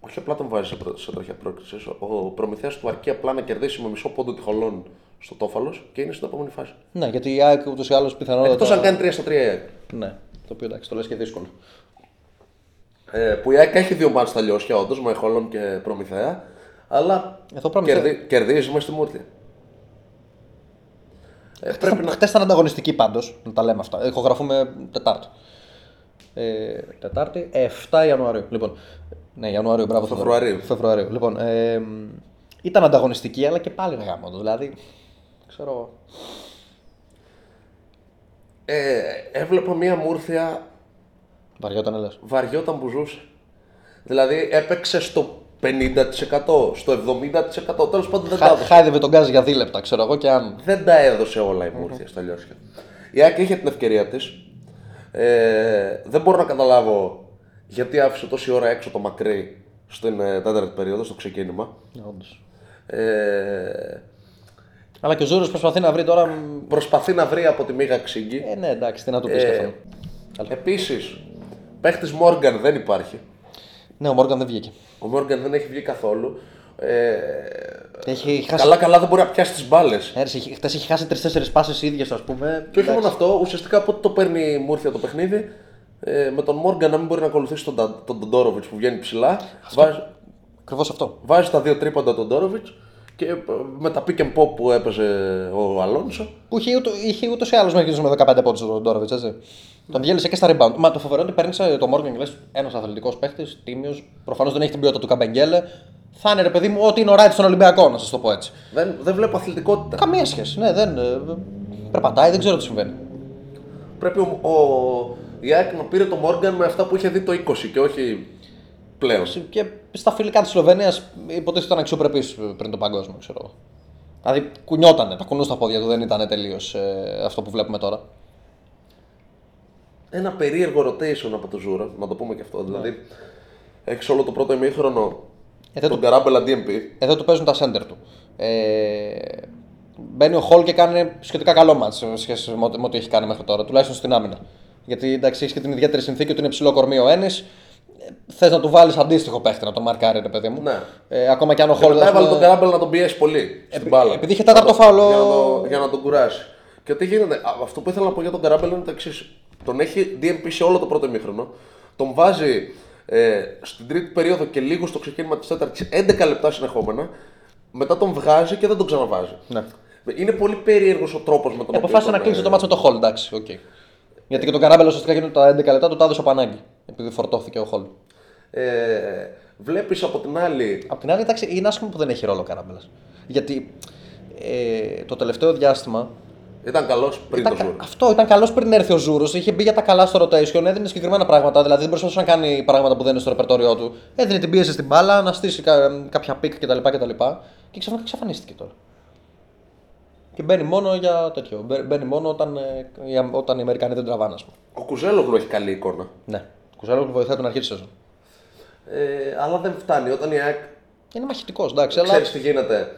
Όχι απλά τον βάζει σε, προ- σε τροχιά πρόκληση. Ο Προμηθέας του αρκεί απλά να κερδίσει με μισό πόντο τη Χολών στο Τόφαλος και είναι στην επόμενη φάση. Ναι, γιατί η ΑΕΚ ούτως ή άλλως πιθανότατα. Εκτός αν κάνει 3 στα 3 η ΑΕΚ. Ναι, το οποίο εντάξει, το λες και δύσκολο. Ε, που η ΑΕΚ έχει δύο μάτς στα λιώσια όντως με Χολών και Προμηθέα. Αλλά Εδώ Προμηθέα- κερδί, κερδίζεις μες στη Μούρτια. Ε, πρέπει να. Χθε ήταν ανταγωνιστική πάντως, να τα λέμε αυτά. Ηχογραφούμε Τετάρτη. Ε, τετάρτη, 7 Ιανουαρίου. Λοιπόν, ναι, Ιανουαρίου, μπράβο. Θοδωρή. Φεβρουαρίου. Φεβρουαρίου. Λοιπόν, ε, ήταν ανταγωνιστική, αλλά και πάλι γάμο. Δηλαδή, ξέρω εγώ. Ε, έβλεπα μία Μούρθια Βαριόταν, λες. βαριόταν που ζούσε. Δηλαδή έπαιξε στο 50%, στο 70%. Τέλος πάντων δεν τα έδωσε. Χάιδευε τον γκάζ για δίλεπτα, ξέρω εγώ και αν. Δεν τα έδωσε όλα η Μούρθια στα λιώσια. Η ΑΕΚ είχε την ευκαιρία της. Ε, δεν μπορώ να καταλάβω γιατί άφησε τόση ώρα έξω το μακρύ στην ε, τέταρτη περίοδο, στο ξεκίνημα. Όντως. Ε, Αλλά και ο Ζούρο προσπαθεί να βρει τώρα. μ, προσπαθεί να βρει από τη μύγα ξύγκι. Ε, ναι, εντάξει, τι να του πεις Ε, και αυτό. Επίσης, παίχτης Μόργαν δεν υπάρχει. Ναι, ο Μόργαν δεν βγήκε. Ο Μόργαν δεν έχει βγει καθόλου. Ε, Έχει χάσει. καλά, καλά δεν μπορεί να πιάσει τις μπάλες. Χθε έχει χάσει τρει-τέσσερι πάσει ίδιες, ας πούμε. Και όχι μόνο αυτό, ουσιαστικά πότε το παίρνει η Μούρθια το παιχνίδι, ε, με τον Μόργαν να μην μπορεί να ακολουθήσει τον, τον, τον Ντόροβιτ που βγαίνει ψηλά. Βάζει, Ακριβώς αυτό. βάζει τα δύο τρίποντα τον Ντόροβιτ Και ε, με τα pick and pop που έπαιζε ο Αλόνσο. Που είχε, ούτω, είχε ούτως ή άλλως μέχρι με 15 πόντους τον Ντόροβιτ, έτσι. Τον διέλυσε και στα rebound. Μα το φοβερό είναι ότι παίρνει το Morgan Glass, ένας αθλητικός παίχτης, τίμιος. Προφανώς δεν έχει την ποιότητα του Καμπεγγέλε. Θα είναι ρε παιδί μου ό,τι είναι ο Ράιτς στον Ολυμπιακό, να σας το πω έτσι. Δεν, δεν βλέπω αθλητικότητα. Καμία σχέση. Ναι, δεν. ε, Περπατάει, δεν ξέρω τι συμβαίνει. Πρέπει ο, ο η ΑΕΚ να πήρε το Μόργαν με αυτά που είχε δει το 20 και όχι πλέον. Και στα φιλικά της Σλοβενία υποτίθεται ήταν αξιοπρεπή πριν το παγκόσμιο, ξέρω εγώ. Δηλαδή κουνιότανε, τα κουνού στα πόδια του, δεν ήταν τελείως αυτό που βλέπουμε τώρα. Ένα περίεργο rotation από το Ζούρα, να το πούμε και αυτό. Δηλαδή, έχει όλο το πρώτο ημίχρονο Ε, δεν τον το- Καράμπελα DMP. Εδώ του παίζουν τα center του. Ε, μπαίνει ο Χολ και κάνει σχετικά καλό μάτς σε σχέση με ό,τι- με ό,τι έχει κάνει μέχρι τώρα, τουλάχιστον στην άμυνα. Γιατί εντάξει, έχεις και την ιδιαίτερη συνθήκη ότι είναι ψηλό κορμί ο Έννη. Θες να του βάλεις αντίστοιχο παίχτη να τον μαρκάρει, ρε παιδί μου. Ναι. Ε, ακόμα και αν ο Και Χολ. μετά ας πούμε, έβαλε τον Καράμπελα να τον πιέσει πολύ στην μπάλα. επειδή είχε τέταρτο Για να το- φάουλο- Για να, το- για να τον κουράσει. Και τι γίνεται, α, αυτό που ήθελα να πω για τον Καράμπελα είναι το εξής. Τον έχει DNP σε όλο το πρώτο ημίχρονο. Τον βάζει ε, στην τρίτη περίοδο και λίγο στο ξεκίνημα της τέταρτης 11 λεπτά συνεχόμενα. Μετά τον βγάζει και δεν τον ξαναβάζει. Ναι. Είναι πολύ περίεργος ο τρόπος με τον οποίο. Αποφάσισε να τον, κλείσει ε, το ματς με το Χολ, εντάξει, οκ. Γιατί και τον Καράμπελα ουσιαστικά γίνονται τα 11 λεπτά, του τα έδωσε από ανάγκη. Επειδή φορτώθηκε ο Χολ. Ε, Βλέπεις από την άλλη. Απ' την άλλη, εντάξει, είναι άσχημο που δεν έχει ρόλο ο Καράμπελας. Γιατί ε, το τελευταίο διάστημα Ήταν καλός πριν Ήταν το κα- ζούρι. Αυτό ήταν καλός πριν έρθει ο Ζούρος. Είχε μπει για τα καλά στο rotation, έδινε συγκεκριμένα πράγματα. Δηλαδή δεν προσπαθούσε να κάνει πράγματα που δεν είναι στο ρεπερτόριό του. Έδινε την πίεση στην μπάλα, να στήσει κα- κάποια pick κτλ. κτλ. Και ξαφνικά εξαφανίστηκε τώρα. Και μπαίνει μόνο για τέτοιο. Μπαι- Μπαίνει μόνο όταν, ε, οι, Αμ- όταν οι Αμερικανοί δεν τραβάνε, ας πούμε. Ο Κουζέλογλου έχει καλή εικόνα. Ναι. Κουζέλογλου βοηθάει από την αρχή της σεζόν. Ε, αλλά δεν φτάνει. Όταν η ΑΕΚ Είναι μαχητικός, εντάξει, αλλά. Ξέρεις τι γίνεται.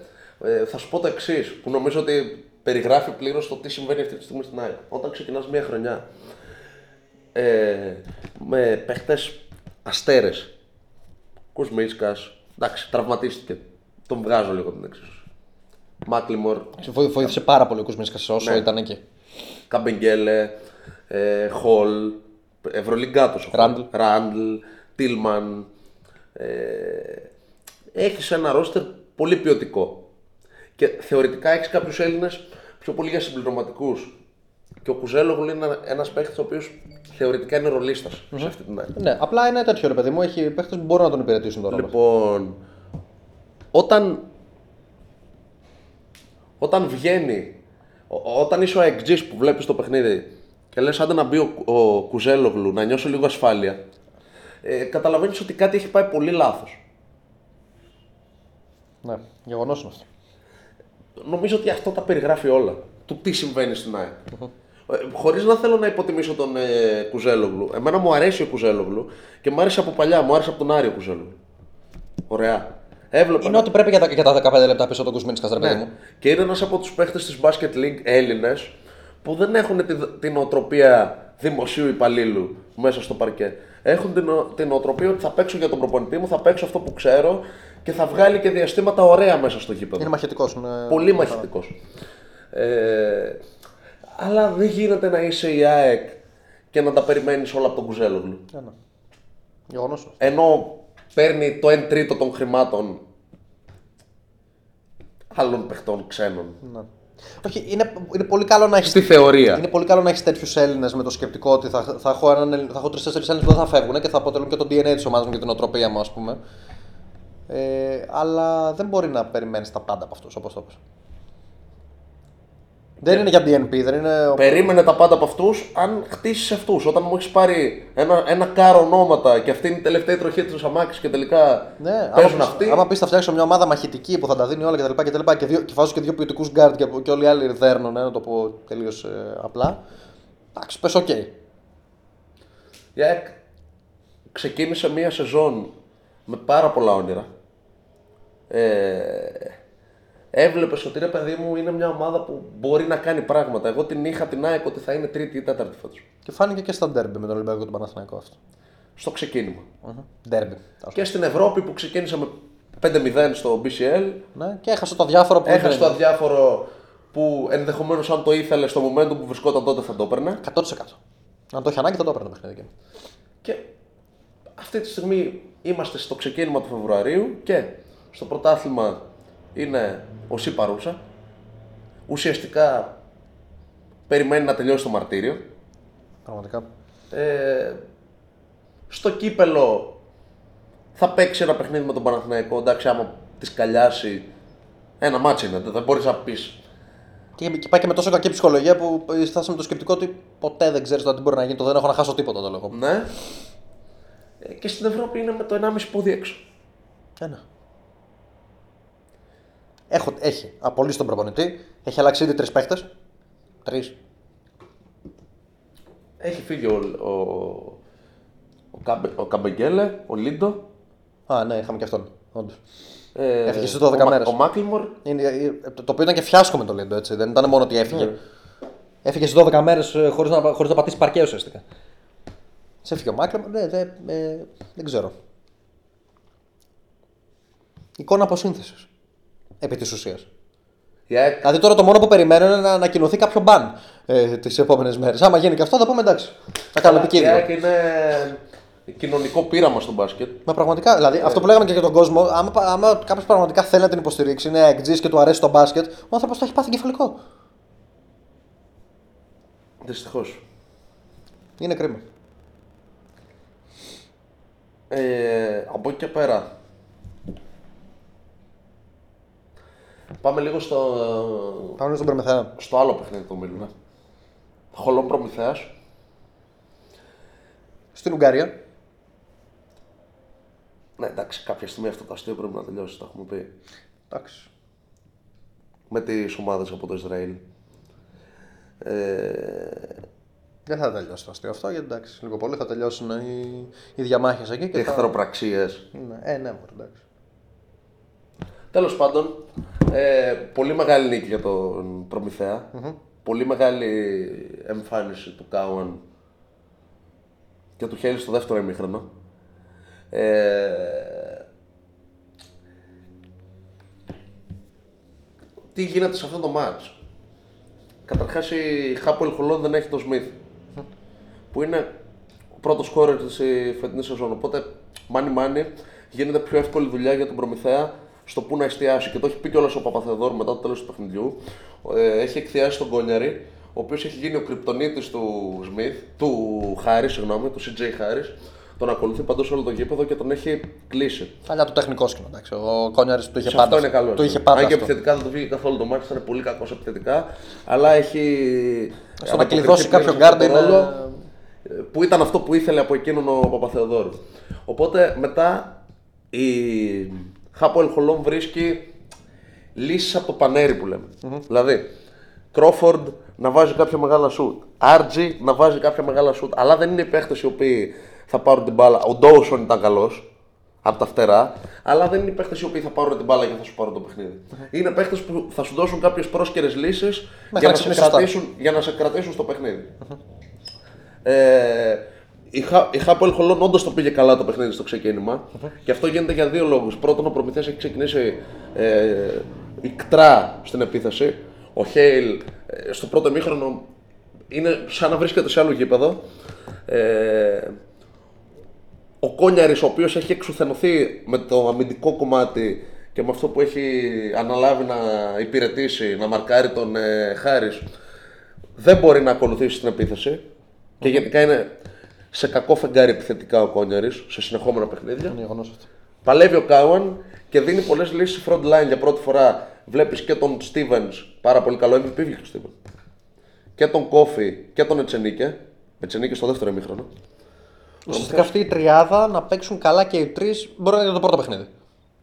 Ε, θα σου πω το εξής, που νομίζω ότι περιγράφει πλήρως το τι συμβαίνει αυτή τη στιγμή στην ΑΕΚ. Όταν ξεκινάς μια χρονιά ε, με παίχτες αστέρες, Κουσμίσκα, εντάξει, τραυματίστηκε. Τον βγάζω λίγο την εξίσωση. Μάκλιμορ, Βο- Βοήθησε πάρα πολύ ο Κουσμίσκα όσο Ναι. ήταν εκεί. Καμπεγγέλε, ε, Χολ, Ευρωλυγκάτο. Ράντλ. Ράντλ, Τίλμαν. Ε, έχεις ένα ρόστερ πολύ ποιοτικό. Και θεωρητικά έχεις κάποιους Έλληνες πιο πολύ για συμπληρωματικούς. Και ο Κουζέλογλου είναι ένας παίχτης ο οποίος θεωρητικά είναι ρολίστας σε αυτή την ΑΕΚ. Ναι, απλά είναι τέτοιο ρε παιδί μου. Έχει παίχτε που μπορούν να τον υπηρετήσουν τώρα. Λοιπόν, όταν, όταν βγαίνει, ο- όταν είσαι ο εξής που βλέπεις το παιχνίδι και λες άντε να μπει ο, ο Κουζέλογλου, να νιώσω λίγο ασφάλεια, ε, καταλαβαίνεις ότι κάτι έχει πάει πολύ λάθος. Ναι, γεγονός είναι αυτό. Νομίζω ότι αυτό τα περιγράφει όλα. Του τι συμβαίνει στην ΑΕΚ. Ε, Χωρίς να θέλω να υποτιμήσω τον ε, Κουζέλογλου. Εμένα μου αρέσει ο Κουζέλογλου και μου άρεσε από παλιά, μου άρεσε από τον Άριο Κουζέλογλου. Ωραία. Έβλεπα. Είναι ότι πρέπει για τα, για τα 15 λεπτά πίσω τον Κουσμίνσκα, ρε παιδί Ναι. μου. Και είναι ένας από τους παίχτες της Basket League Έλληνες που δεν έχουν τη- την οτροπία δημοσίου υπαλλήλου μέσα στο παρκέ. Έχουν την, ο- την οτροπία ότι θα παίξω για τον προπονητή μου, θα παίξω αυτό που ξέρω και θα βγάλει και διαστήματα ωραία μέσα στο γήπεδο. Είναι μαχητικός. Είναι... Πολύ μαχητικός. Ε, αλλά δεν γίνεται να είσαι η ΑΕΚ και να τα περιμένεις όλα από τον Κουζέλογλου. Ναι, ναι. Γεγονός. Ενώ παίρνει το 1 τρίτο των χρημάτων άλλων παιχτών ξένων. Ναι. Όχι, είναι, είναι πολύ καλό να έχεις. Στη θεωρία. Είναι πολύ καλό να έχεις τέτοιους Έλληνες με το σκεπτικό ότι θα, θα έχω, έναν, Έλλη- θα έχω τρει-τέσσερι Έλληνες που δεν θα φεύγουν και θα αποτελούν και το DNA της ομάδας μου και την οτροπία μου, ας πούμε. Ε, αλλά δεν μπορεί να περιμένεις τα πάντα από αυτούς, όπως το πες. Δεν είναι για DNP, δεν είναι. Περίμενε τα πάντα από αυτούς αν χτίσεις αυτούς. Όταν μου έχεις πάρει ένα, ένα κάρο ονόματα και αυτοί είναι οι τελευταίοι τροχοί της αμάξης και τελικά Ναι, παίζουν άμα, αυτοί. πεις, άμα πεις θα φτιάξω μια ομάδα μαχητική που θα τα δίνει όλα κτλ. Και, και, και, δύο, και βάζω και δύο ποιοτικούς γκαρντ και, και όλοι οι άλλοι δέρνουν, να το πω τελείως απλά. Εντάξει, πες οκ. Η ΑΕΚ ξεκίνησε μία σεζόν με πάρα πολλά όνειρα. Ε, Έβλεπες ότι ρε παιδί μου είναι μια ομάδα που μπορεί να κάνει πράγματα. Εγώ την είχα την ΑΕΚ ότι θα είναι τρίτη ή τέταρτη φέτο. Και φάνηκε και στα ντέρμπι με τον Ολυμπιακό και τον Παναθηναϊκό αυτό. Στο ξεκίνημα. Ντέρμπι. Και στην Ευρώπη που ξεκίνησε με 5-0 στο BCL, Ναι, και έχασε το διάφορο που έχασε το δεν αδιάφορο που ενδεχομένως αν το ήθελε στο moment που βρισκόταν τότε θα το έπαιρνε. 100%. Αν το είχε ανάγκη θα το έπαιρνε το παιχνίδι. εκείνο. Και αυτή τη στιγμή είμαστε στο ξεκίνημα του Φεβρουαρίου και στο πρωτάθλημα είναι ο Σιπαρούσα. Ουσιαστικά περιμένει να τελειώσει το μαρτύριο. Πραγματικά. Ε, στο κύπελο θα παίξει ένα παιχνίδι με τον Παναθηναϊκό. Εντάξει, άμα τη καλιάσει. Ένα μάτσο είναι, δεν μπορείς να πεις. Και, και πάει και με τόσο κακή ψυχολογία που στάσαμε το σκεπτικό ότι ποτέ δεν ξέρεις τι μπορεί να γίνει. Το δεν έχω να χάσω τίποτα το λόγο. Ναι. Ε, και στην Ευρώπη είναι με το 1,5 πόδι έξω. Ένα. Έχω, έχει απολύσει τον προπονητή, έχει αλλάξει ήδη τρεις παίχτες. Τρεις. Έχει φύγει ο, ο, ο, Καμπε, ο Καμπεγγέλε, ο Λίντο. Α, ναι, είχαμε και αυτόν. Όντως. Ε, Έφυγε στι 12 ο, μέρες. Ο Μάκλιμορ. Το οποίο ήταν και φιάσκο με το Λίντο, έτσι. Δεν ήταν μόνο ότι έφυγε. Ναι. Έφυγε στι 12 μέρες χωρίς να, χωρίς να πατήσει παρκέ ουσιαστικά. Σε έφυγε ο Μάκλιμορ, ναι, δε, ε, δεν ξέρω. Εικόνα αποσύνθεσης. Επί της ουσίας. Η ΑΕΚ Δηλαδή τώρα το μόνο που περιμένω είναι να ανακοινωθεί κάποιο μπαν ε, τις επόμενες μέρες. Άμα γίνει και αυτό θα πούμε εντάξει. Θα κάνουμε η επικίνδυνο. ΑΕΚ είναι κοινωνικό πείραμα στο μπάσκετ. Μα πραγματικά, δηλαδή αυτό που λέγαμε και για τον κόσμο, άμα, άμα κάποιος πραγματικά θέλει να την υποστηρίξει, είναι εκτζή και του αρέσει το μπάσκετ, ο άνθρωπος θα έχει πάθει κεφαλικό. Δυστυχώς. Είναι κρίμα. Ε, από εκεί και πέρα. Πάμε λίγο στο, Πάμε στον Προμηθέα. στο άλλο παιχνίδι του Μίλου. Χολόν Προμηθέας. Στην Ουγγαρία. Ναι, εντάξει, κάποια στιγμή αυτό το αστείο πρέπει να τελειώσει, το έχουμε πει. Εντάξει. Με τις ομάδες από το Ισραήλ. Ε, Δεν θα τελειώσει το αστείο αυτό, γιατί εντάξει, λίγο πολύ θα τελειώσουν οι, οι διαμάχες εκεί. Και θα... Εχθροπραξίες. Ναι, ε, ναι, μωρέ, εντάξει. Τέλος πάντων, ε, πολύ μεγάλη νίκη για τον προμηθεα Πολύ μεγάλη εμφάνιση του Κάουαν και του Χέλης στο δεύτερο ημίχρονο. Ε, τι γίνεται σε αυτό το μάτς. Καταρχάς η Χάπολ Χολόν δεν έχει το Σμιθ που είναι ο πρώτος σκόρερ της η φετινής σεζόν. Οπότε, μάνι μάνι, γίνεται πιο εύκολη δουλειά για τον Προμηθέα στο που να εστιάσει. Και το έχει πει κιόλας ο Παπαθεδόρ μετά το τέλος του παιχνιδιού. Ε, έχει εκθιάσει τον Κόνιαρη, ο οποίος έχει γίνει ο κρυπτονίτης του Σμιθ, του Χάρης, συγγνώμη, του CJ Χάρης. Τον ακολουθεί παντού σε όλο το γήπεδο και τον έχει κλείσει. Παλιά του τεχνικό σκηνό, εντάξει. Ο Κόνιαρης του είχε Σε πάντα. αυτό είναι καλό. Το είχε πάντα. Αν και αυτό. επιθετικά δεν το βγήκε καθόλου το μάτι, ήταν πολύ κακός επιθετικά. Αλλά έχει. Στο να ανταποκριθεί κλειδώσει πλέον κάποιο σε αυτό γκάρντι το είναι. ρόλο, ε, Που ήταν αυτό που ήθελε από εκείνον ο Παπαθεοδόρου. Οπότε μετά η Χάπο Ελχολόν βρίσκει λύσεις από το πανέρι που λεμε Δηλαδή, Κρόφορντ να βάζει κάποια μεγάλα σουτ. Άρτζι να βάζει κάποια μεγάλα σουτ. Αλλά δεν είναι οι παίχτες οι οποίοι θα πάρουν την μπάλα. Ο Ντόουσον ήταν καλός από τα φτερά. Αλλά δεν είναι οι παίχτες οι οποίοι θα πάρουν την μπάλα και θα σου πάρουν το παιχνίδι. Είναι παίχτες που θα σου δώσουν κάποιες πρόσκαιρες λύσεις για, να να σε ξυπνήσεις σωστά. κρατήσουν- για να σε κρατήσουν στο παιχνίδι. Ε, η, Χα, η Χάπολ Χολόν όντως το πήγε καλά το παιχνίδι στο ξεκίνημα. Και αυτό γίνεται για δύο λόγους. Πρώτον, ο Προμηθέας έχει ξεκινήσει ε, ικτρά στην επίθεση. Ο Χέιλ ε, στο πρώτο μήχρονο είναι σαν να βρίσκεται σε άλλο γήπεδο. Ε, ο Κόνιαρης ο οποίος έχει εξουθενωθεί με το αμυντικό κομμάτι και με αυτό που έχει αναλάβει να υπηρετήσει, να μαρκάρει τον ε, Χάρης δεν μπορεί να ακολουθήσει την επίθεση και γενικά είναι σε κακό φεγγάρι επιθετικά ο Κόνιαρης σε συνεχόμενα παιχνίδια. Είναι γεγονός αυτό. Παλεύει ο Κάουαν και δίνει πολλές λύσεις front line για πρώτη φορά. Βλέπεις και τον Stevens, πάρα πολύ καλό MVP βγήκε ο Stevens. Και τον Κόφι και τον Ετσενίκε. Ετσενίκε στο δεύτερο ημίχρονο. Ουσιαστικά αυτή η τριάδα να παίξουν καλά και οι τρεις μπορεί να είναι το πρώτο παιχνίδι.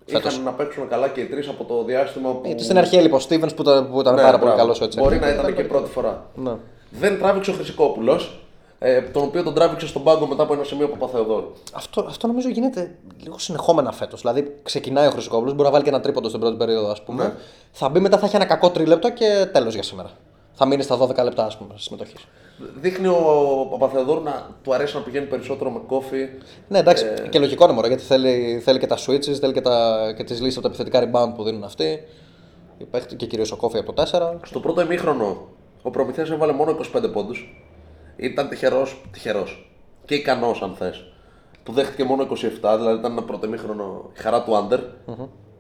Φέτος. Είχαν να παίξουν καλά και οι τρεις από το διάστημα που. Γιατί στην αρχή έλειπε ο Στίβεν που, ήταν- που ήταν Ναι, πάρα πολύ μπράβο. καλός έτσι. Μπορεί να ήταν και πρώτη φορά. Ναι. Δεν τράβηξε ο Χρυσικόπουλος, ε, τον οποίο τον τράβηξε στον πάγκο μετά από ένα σημείο από Παπαθεοδόρου. Αυτό, αυτό νομίζω γίνεται λίγο συνεχόμενα φέτος. Δηλαδή ξεκινάει ο Χρυσοκόπουλος, μπορεί να βάλει και ένα τρίποντο στην πρώτη περίοδο, ας πούμε. Ναι. Θα μπει μετά, θα έχει ένα κακό τρίλεπτο και τέλος για σήμερα. Θα μείνει στα 12 λεπτά, ας πούμε, συμμετοχή. Δείχνει ο Παπαθεοδόρου να του αρέσει να πηγαίνει περισσότερο με κόφι. Ναι, εντάξει, Ε. και λογικό είναι μωρέ, γιατί θέλει, θέλει και τα switches, θέλει και, τα, και τις λύσεις από τα επιθετικά rebound που δίνουν αυτοί. Οι παίχτε- Και κυρίως ο Κόφι από το 4. Στο πρώτο ημίχρονο ο Προμηθέας έβαλε μόνο 25 πόντους. Ήταν τυχερός, τυχερός. Και ικανός, αν θες. Του δέχτηκε μόνο 27, δηλαδή ήταν ένα πρώτο ημίχρονο η χαρά του άντερ.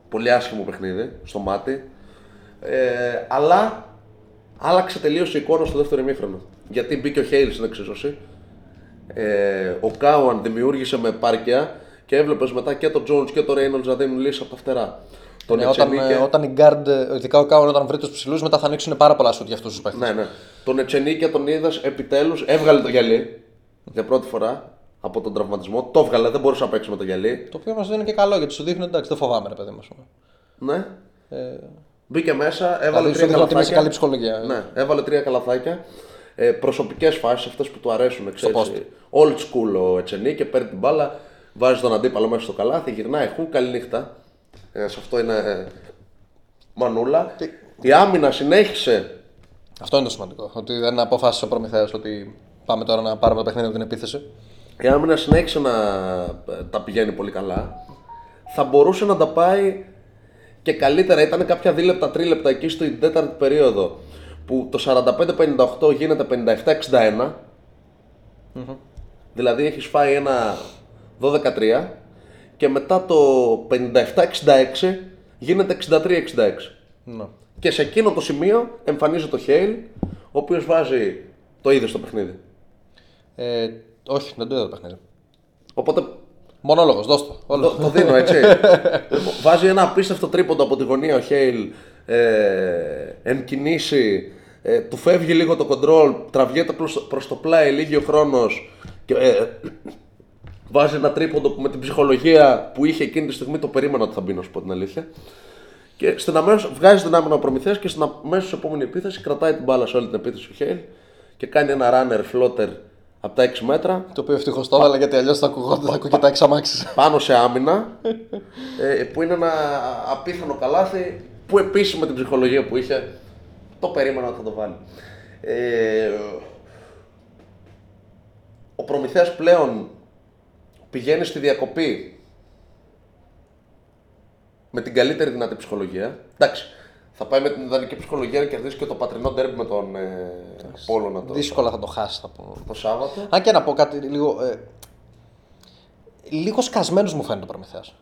Πολύ άσχημο παιχνίδι στο μάτι. Ε, αλλά άλλαξε τελείως η εικόνα στο δεύτερο ημίχρονο. Γιατί μπήκε ο Χέιλς στην εξίσωση. Ε, ο Κάουαν δημιούργησε με πάρκια και έβλεπες μετά και τον Jones και τον Reynolds να δίνουν λύσει από τα φτερά. Τον Ναι, όταν, Ετσενίκε- ε, όταν οι guard, ε, ειδικά ο Κάουν, όταν βρει τους ψηλούς, μετά θα ανοίξουν πάρα πολλά σουτ για αυτούς τους παίχτες. Ναι, ναι. Τον Ετσενίκε τον είδες επιτέλους, έβγαλε το γυαλί για πρώτη φορά από τον τραυματισμό. Το έβγαλε, δεν μπορούσε να παίξει με το γυαλί. Το οποίο μας δεν είναι και καλό γιατί σου δείχνει εντάξει, δεν φοβάμαι, ρε παιδί μα. Ναι. Ε, Μπήκε μέσα, έβαλε δηλαδή σου τρία δείχνει ότι είμαι σε καλαθάκια. καλή ψυχολογία. Ναι, έβαλε τρία καλαθάκια. Ε, Προσωπικές φάσεις, αυτές που του αρέσουν. Ξέρεις, post. old school ο Ετσενίκε, παίρνει την μπάλα, βάζει τον αντίπαλο μέσα στο καλάθι, γυρνάει χου, καλή νύχτα. Ε, σε αυτό είναι ε, μανούλα. Η άμυνα συνέχισε Αυτό είναι το σημαντικό. Ότι δεν αποφάσισε ο Προμηθέας ότι πάμε τώρα να πάρουμε το παιχνίδι από την επίθεση. Η άμυνα συνέχισε να ε, τα πηγαίνει πολύ καλά. Θα μπορούσε να τα πάει και καλύτερα. Ήταν κάποια δίλεπτα, τρίλεπτα εκεί στην τέταρτη περίοδο που το 45-58 γίνεται 57-61. Δηλαδή έχεις φάει ένα 12-13 και μετά το 57-66 γίνεται 63-66. Ναι. Και σε εκείνο το σημείο εμφανίζεται ο Χέιλ, ο οποίος βάζει το είδες στο παιχνίδι. Ε, όχι, δεν το είδα το παιχνίδι. Οπότε Μονόλογος, δώσ' το. Όλο. Το, το δίνω έτσι. (laughs) Λοιπόν, Βάζει ένα απίστευτο τρίποντο από τη γωνία ο Χέιλ. Ε, εν κινήσει. Ε, του φεύγει λίγο το κοντρόλ. Τραβιέται προς, προς το πλάι, λίγη ο χρόνος Και ε, βάζει ένα τρίποντο που με την ψυχολογία που είχε εκείνη τη στιγμή το περίμενα ότι θα μπει, να σου πω την αλήθεια. Και στην αμέσως, βγάζει την άμυνα ο Προμηθέας και στην αμέσως επόμενη επίθεση κρατάει την μπάλα σε όλη την επίθεση ο Χέιλ και κάνει ένα runner floater από τα 6 μέτρα Το οποίο ευτυχώς το έβαλα γιατί αλλιώς θα ακουγόταν, θα ακούγεται εξαμάξει. πάνω σε άμυνα ε, που είναι ένα απίθανο καλάθι που επίσης με την ψυχολογία που είχε το περίμενα ότι θα το βάλει. Ε, ο Προμηθέας πλέον πηγαίνεις στη διακοπή με την καλύτερη δυνατή ψυχολογία. Εντάξει, θα πάει με την ιδανική ψυχολογία να κερδίσει και το πατρινό ντέρμπι με τον ε, Πόλωνα το, Δύσκολα θα το χάσει, θα πω. το Σάββατο. Αν και να πω κάτι λίγο. Ε, λίγο σκασμένος μου φαίνεται ο Προμηθέας.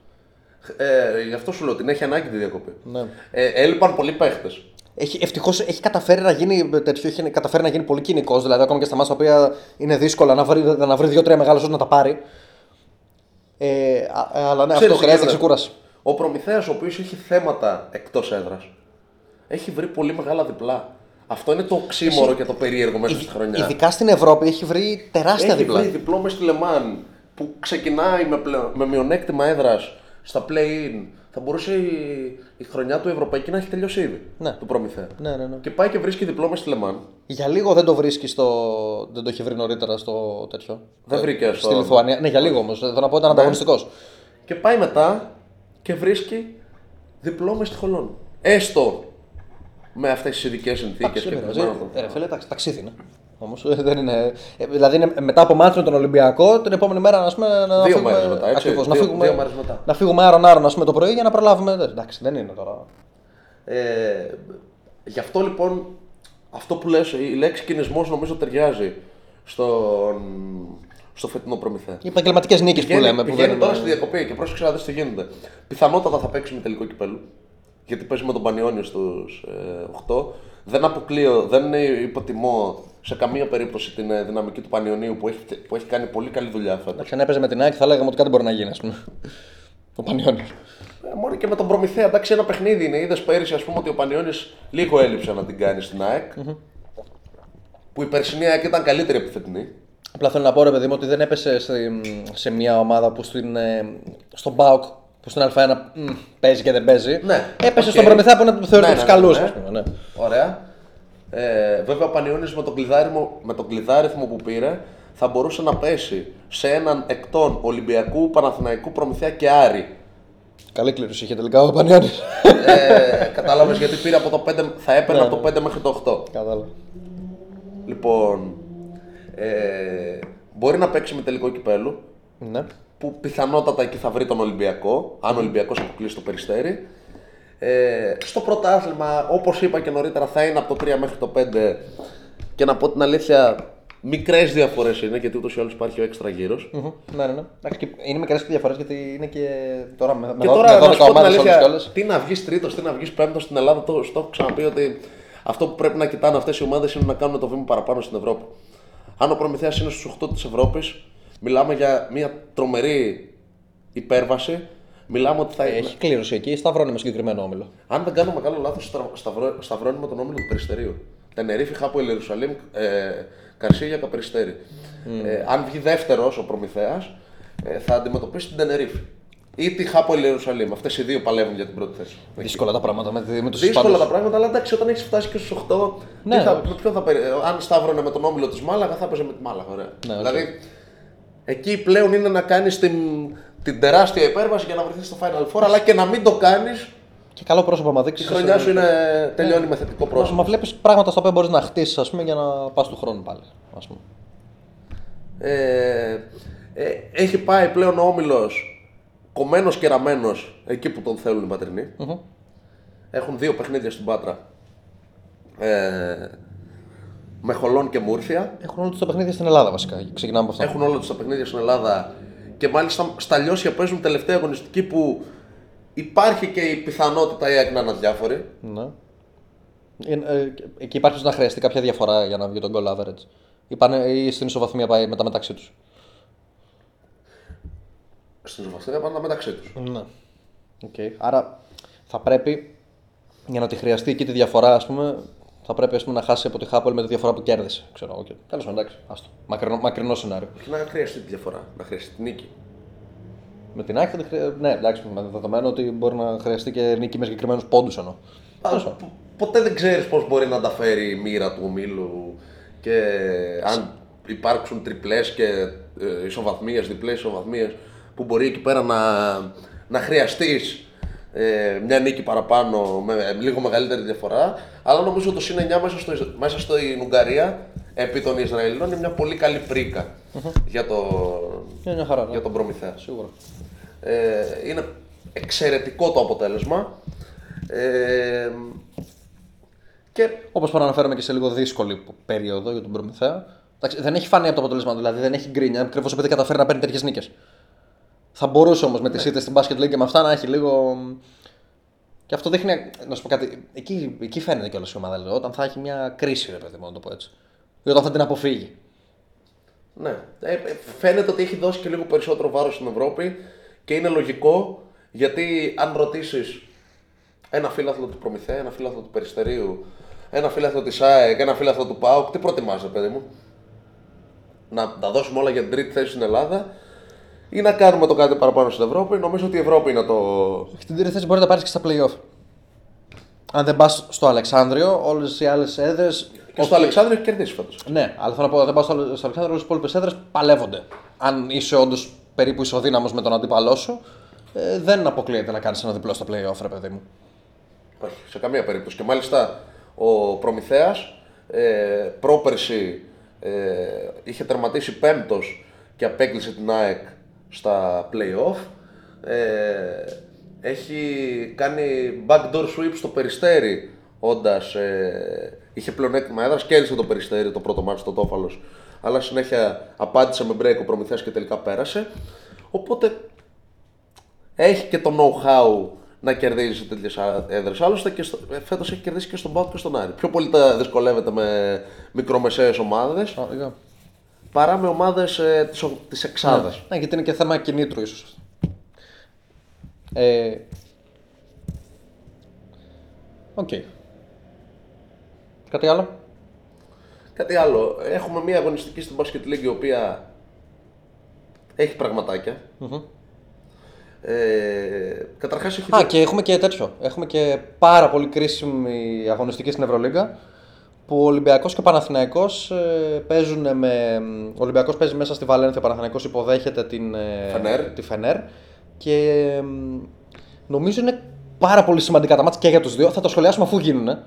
Ε, γι' αυτό σου λέω την έχει ανάγκη τη διακοπή. Ναι. Ε, έλειπαν πολλοί παίχτες. Έχει, ευτυχώς έχει καταφέρει να γίνει τέτοιο, έχει καταφέρει να γίνει πολύ κοινικός. Δηλαδή, ακόμα και στα μάτια τα οποία είναι δύσκολα να βρει, να βρει δύο-τρία μεγάλα σώτα να τα πάρει. Ε, α- αλλά ναι, Ξέρεις αυτό τι χρειάζεται γίνεται. ξεκούραση. Ο Προμηθέας ο οποίος έχει θέματα εκτός έδρας έχει βρει πολύ μεγάλα διπλά. Αυτό είναι το οξύμορο και το περίεργο μέσα στη χρονιά. Ειδικά στην Ευρώπη έχει βρει τεράστια έχει διπλά. βρει διπλό μες στη Λεμάν που ξεκινάει με, πλεον- με μειονέκτημα έδρας στα play-in. Θα μπορούσε η, η χρονιά του Ευρωπαϊκή να έχει τελειώσει ήδη. Ναι. Του Προμηθέα. Ναι, ναι, ναι. Και πάει και βρίσκει διπλό μες στη Λεμάν. Για λίγο δεν το βρίσκεις στο. Δεν το έχει βρει νωρίτερα στο τέτοιο. Δεν βρήκε Στη στο... Ναι. Λιθουανία. Ναι, για λίγο όμως. Θέλω να πω ήταν ανταγωνιστικός. Και πάει μετά και βρίσκει διπλό μες στη Χολόν. Έστω με αυτές τις ειδικές συνθήκες και πηγαίνοντα τον- Ε, φίλε, ταξ- ταξίδι είναι. Όμως, ε, δεν είναι... ε, δηλαδή είναι μετά από μάτσο με τον Ολυμπιακό, την επόμενη μέρα ας πούμε, να Δύο φύγουμε. μέρες μετά, έτσι. Ακριβώς, να Δύο- φύγουμε, δύο μέρες μετά. να φύγουμε άρον-άρον ας πούμε, το πρωί για να προλάβουμε. Ε, Εντάξει, δεν είναι τώρα. Ε, γι' αυτό λοιπόν, αυτό που λες, η λέξη κινησμός νομίζω ταιριάζει στον, στο φετινό προμηθέα. Οι επαγγελματικές νίκες που Πηγαίνει, λέμε. Που πηγαίνει δεν τώρα είναι- στη διακοπή και πρόσεξε να δεις τι γίνεται. Πιθανότατα θα παίξει με τελικό κυπέλου. Γιατί παίζει με τον Πανιόνιο στους ε, 8. Δεν αποκλείω, δεν υποτιμώ σε καμία περίπτωση την ε, δυναμική του Πανιωνίου που έχει, που έχει κάνει πολύ καλή δουλειά φέτος. Εντάξει, αν έπαιζε με την ΑΕΚ θα λέγαμε ότι κάτι μπορεί να γίνει, ας πούμε. Ο Πανιόνιος. Ε, Μόνο και με τον Προμηθέα, εντάξει, ένα παιχνίδι είναι. Είδες πέρυσι, ας πούμε, ότι ο Πανιόνι λίγο έλειψε να την κάνει στην ΑΕΚ. Που η περσινή ΑΕΚ ήταν καλύτερη από τη φετινή. Απλά θέλω να πω ρε παιδί μου ότι δεν έπεσε σε, σε μια ομάδα που στην, ε, στον Μπάουκ που στην Α1 μ, παίζει και δεν παίζει. Ναι, Έπεσε οκ. στον Προμηθέα που είναι θεωρείται Ναι, του ναι, καλούς, ναι, ναι. ας πούμε. Ναι. Ωραία. Ε, βέβαια, ο Πανιώνιος με τον κλειδάριθμο, με τον κλειδάριθμο που πήρε θα μπορούσε να πέσει σε έναν εκ των Ολυμπιακού, Παναθηναϊκού, Προμηθέα και Άρη. Καλή κλήρωση είχε τελικά ο Πανιώνιος. ε, Κατάλαβες γιατί πήρε από το 5, θα έπαιρνε από το 5 μέχρι το 8. Κατάλαβα. Λοιπόν, ε, μπορεί να παίξει με τελικό κυπέλλου. Ναι. που πιθανότατα εκεί θα βρει τον Ολυμπιακό, αν ο Ολυμπιακός αποκλείσει το περιστέρι. Ε, στο πρωτάθλημα, όπως είπα και νωρίτερα, θα είναι από το 3 μέχρι το 5 και να πω την αλήθεια, Μικρές διαφορές είναι γιατί ούτω ή άλλως υπάρχει ο έξτρα γύρος. Μμμ. Ναι, ναι, ναι. Εντάξει, και Είναι μικρές διαφορές γιατί είναι και τώρα με, με, Και δω- τώρα με να 12 σου πω την ομάδες όλες αλήθεια, και όλες. τι να βγεις τρίτος, τι να βγεις πέμπτος στην Ελλάδα, το, στο έχω ξαναπεί ότι αυτό που πρέπει να κοιτάνε αυτές οι ομάδες είναι να κάνουν το βήμα παραπάνω στην Ευρώπη. Αν ο Προμηθέας είναι στους 8 της Ευρώπης, μιλάμε για μια τρομερή υπέρβαση. Μιλάμε ότι θα Έχει κλήρωση εκεί, σταυρώνει με συγκεκριμένο όμιλο; Αν δεν κάνω μεγάλο λάθος, σταυρώνει με τον όμιλο του Περιστερίου. Τενερίφη, Χάπο, Ιερουσαλήμ, ε, Καρσίγια, Καπεριστέρη. Ε, αν βγει δεύτερος ο Προμηθέας, ε, θα αντιμετωπίσει την Τενερίφη. Ή τη Χάπο Ιερουσαλήμ. Αυτές οι δύο παλεύουν για την πρώτη θέση. Δύσκολα τα πράγματα με, με τους Δύσκολα τα πράγματα, αλλά εντάξει, όταν έχεις φτάσει και στους 8, Ναι, τι θα, όχι. με ποιον θα περι... Αν σταύρωνε με τον όμιλο της Μάλαγα, θα έπαιζε με τη Μάλαγα. Ωραία. Ναι, οκ. Δηλαδή, εκεί πλέον είναι να κάνεις την, την τεράστια υπέρβαση για να βρεθείς στο Final Four, αλλά και να μην το κάνεις. Και καλό πρόσωπο άμα Η δείξει. χρονιά σου είναι, τελειώνει με θετικό πρόσωπο. Μα βλέπεις πράγματα στα οποία μπορείς να χτίσεις για να πας του χρόνου πάλι. Ας πούμε. Ε, ε, έχει πάει πλέον ο Όμιλος κομμένος και ραμμένος εκεί που τον θέλουν οι πατρινοί. Μμμ. Έχουν δύο παιχνίδια στην Πάτρα. Ε, με Χολόν και Μούρφια. Έχουν όλα τους τα παιχνίδια στην Ελλάδα βασικά. Ξεκινάμε από αυτό. Έχουν όλα τους τα παιχνίδια στην Ελλάδα και μάλιστα στα λιώσια παίζουν τελευταία αγωνιστική που υπάρχει και η πιθανότητα η ΑΕΚ να είναι αδιάφορη. Ναι. Ε, ε, εκεί υπάρχει να χρειαστεί κάποια διαφορά για να βγει τον goal average. Ή, πάνε, ή στην ισοβαθμία πάει μετά μεταξύ τους. Στην Ζωβαστία πάνε μεταξύ τους. Ναι. Okay. Άρα θα πρέπει για να τη χρειαστεί εκεί τη διαφορά, ας πούμε, θα πρέπει ας πούμε, να χάσει από τη Χάπολ με τη διαφορά που κέρδισε. Ξέρω εγώ. Okay. Τέλος πάντων, εντάξει. Άστο. Μακρινό, μακρινό σενάριο. Και να χρειαστεί τη διαφορά, να χρειαστεί τη νίκη. Με την άκρη, ναι, εντάξει, με δεδομένο ότι μπορεί να χρειαστεί και νίκη με συγκεκριμένους πόντους εννοώ. Α, πο- ποτέ δεν ξέρεις πώς μπορεί να τα φέρει η μοίρα του ομίλου και αν υπάρξουν τριπλές και ε, ισοβαθμίες, διπλές ισοβαθμίες που μπορεί εκεί πέρα να, να χρειαστείς ε, μια νίκη παραπάνω με λίγο μεγαλύτερη διαφορά. Αλλά νομίζω το συν 9 μέσα, στο, μέσα στην Ουγγαρία επί των Ισραηλινών είναι μια πολύ καλή πρίκα για, το, Είναι μια χαρά. Ναι. για τον Προμηθέας. Σίγουρα. Ε, είναι εξαιρετικό το αποτέλεσμα. Ε, και Όπως προαναφέραμε και σε λίγο δύσκολη περίοδο για τον Προμηθέα. Εντάξει, δεν έχει φανεί από το αποτέλεσμα, δηλαδή δεν έχει γκρίνια, ακριβώς επειδή καταφέρει να παίρνει τέτοιες νίκες. Θα μπορούσε όμως με τις ήττες στην Basket League και με αυτά να έχει λίγο. Και αυτό δείχνει, να σου πω κάτι, εκεί, εκεί φαίνεται κιόλας η ομάδα. Δηλαδή, όταν θα έχει μια κρίση, ρε παιδί μου, να το πω έτσι. Ή όταν θα την αποφύγει. ναι, ε, ε, φαίνεται ότι έχει δώσει και λίγο περισσότερο βάρος στην Ευρώπη και είναι λογικό γιατί αν ρωτήσεις ένα φίλαθλο του Προμηθέα, ένα φίλαθλο του Περιστερίου, ένα φίλαθλο της ΑΕΚ, ένα φίλαθλο του ΠΑΟΚ, τι προτιμάς ρε παιδί μου; Να τα δώσουμε όλα για την τρίτη θέση στην Ελλάδα ή να κάνουμε το κάτι παραπάνω στην Ευρώπη; Νομίζω ότι η θέση είναι το, Στην τρίτη θέση μπορεί να πάρεις και στα playoff. Αν δεν πας στο Αλεξάνδριο, όλες οι άλλες έδρε. Και στο Αλεξάνδριο έχει κερδίσει φέτος. Ναι, αλλά θέλω να πω, αν δεν πάω στο, στο Αλεξάνδριο, όλες οι υπόλοιπες έδρες παλεύονται. Αν είσαι όντως περίπου ισοδύναμος με τον αντίπαλό σου, ε, δεν αποκλείεται να κάνεις ένα διπλό στα playoff, ρε παιδί μου. Όχι, σε καμία περίπτωση. Και μάλιστα ο Προμηθέας ε, πρόπερση ε, είχε τερματίσει πέμπτος και απέκλεισε την ΑΕΚ στα play-off. Ε, έχει κάνει backdoor sweep στο Περιστέρι όντας ε, είχε πλεονέκτημα έδρας, κέρδισε το Περιστέρι το πρώτο μάτι στο Τόφαλος αλλά συνέχεια απάντησε με break ο Προμηθέας και τελικά πέρασε. Οπότε έχει και το know-how να κερδίζει σε τέτοιες έδρες. Άλλωστε και φέτος έχει κερδίσει και στον Πάο και στον Άρη. Πιο πολύ τα δυσκολεύεται με μικρομεσαίες ομάδες Α, yeah. παρά με ομάδες ε, της εξάδας. Ναι, γιατί είναι και θέμα κινήτρου ίσως. Ε, Οκ. Κάτι άλλο; Κάτι άλλο. Έχουμε μια αγωνιστική στην Basket League η οποία έχει πραγματάκια. Ε, Καταρχάς έχει. Α, και έχουμε και τέτοιο. Έχουμε και πάρα πολύ κρίσιμη αγωνιστική στην Ευρωλίγκα που ο Ολυμπιακός και ο Παναθηναϊκός ε, παίζουν με... Ο Ολυμπιακός παίζει μέσα στη Βαλένθια, ο Παναθηναϊκός υποδέχεται την ε, Φενέρ. τη Φενέρ και ε, νομίζω είναι πάρα πολύ σημαντικά τα μάτια και για τους δύο. Θα το σχολιάσουμε αφού γίνουν.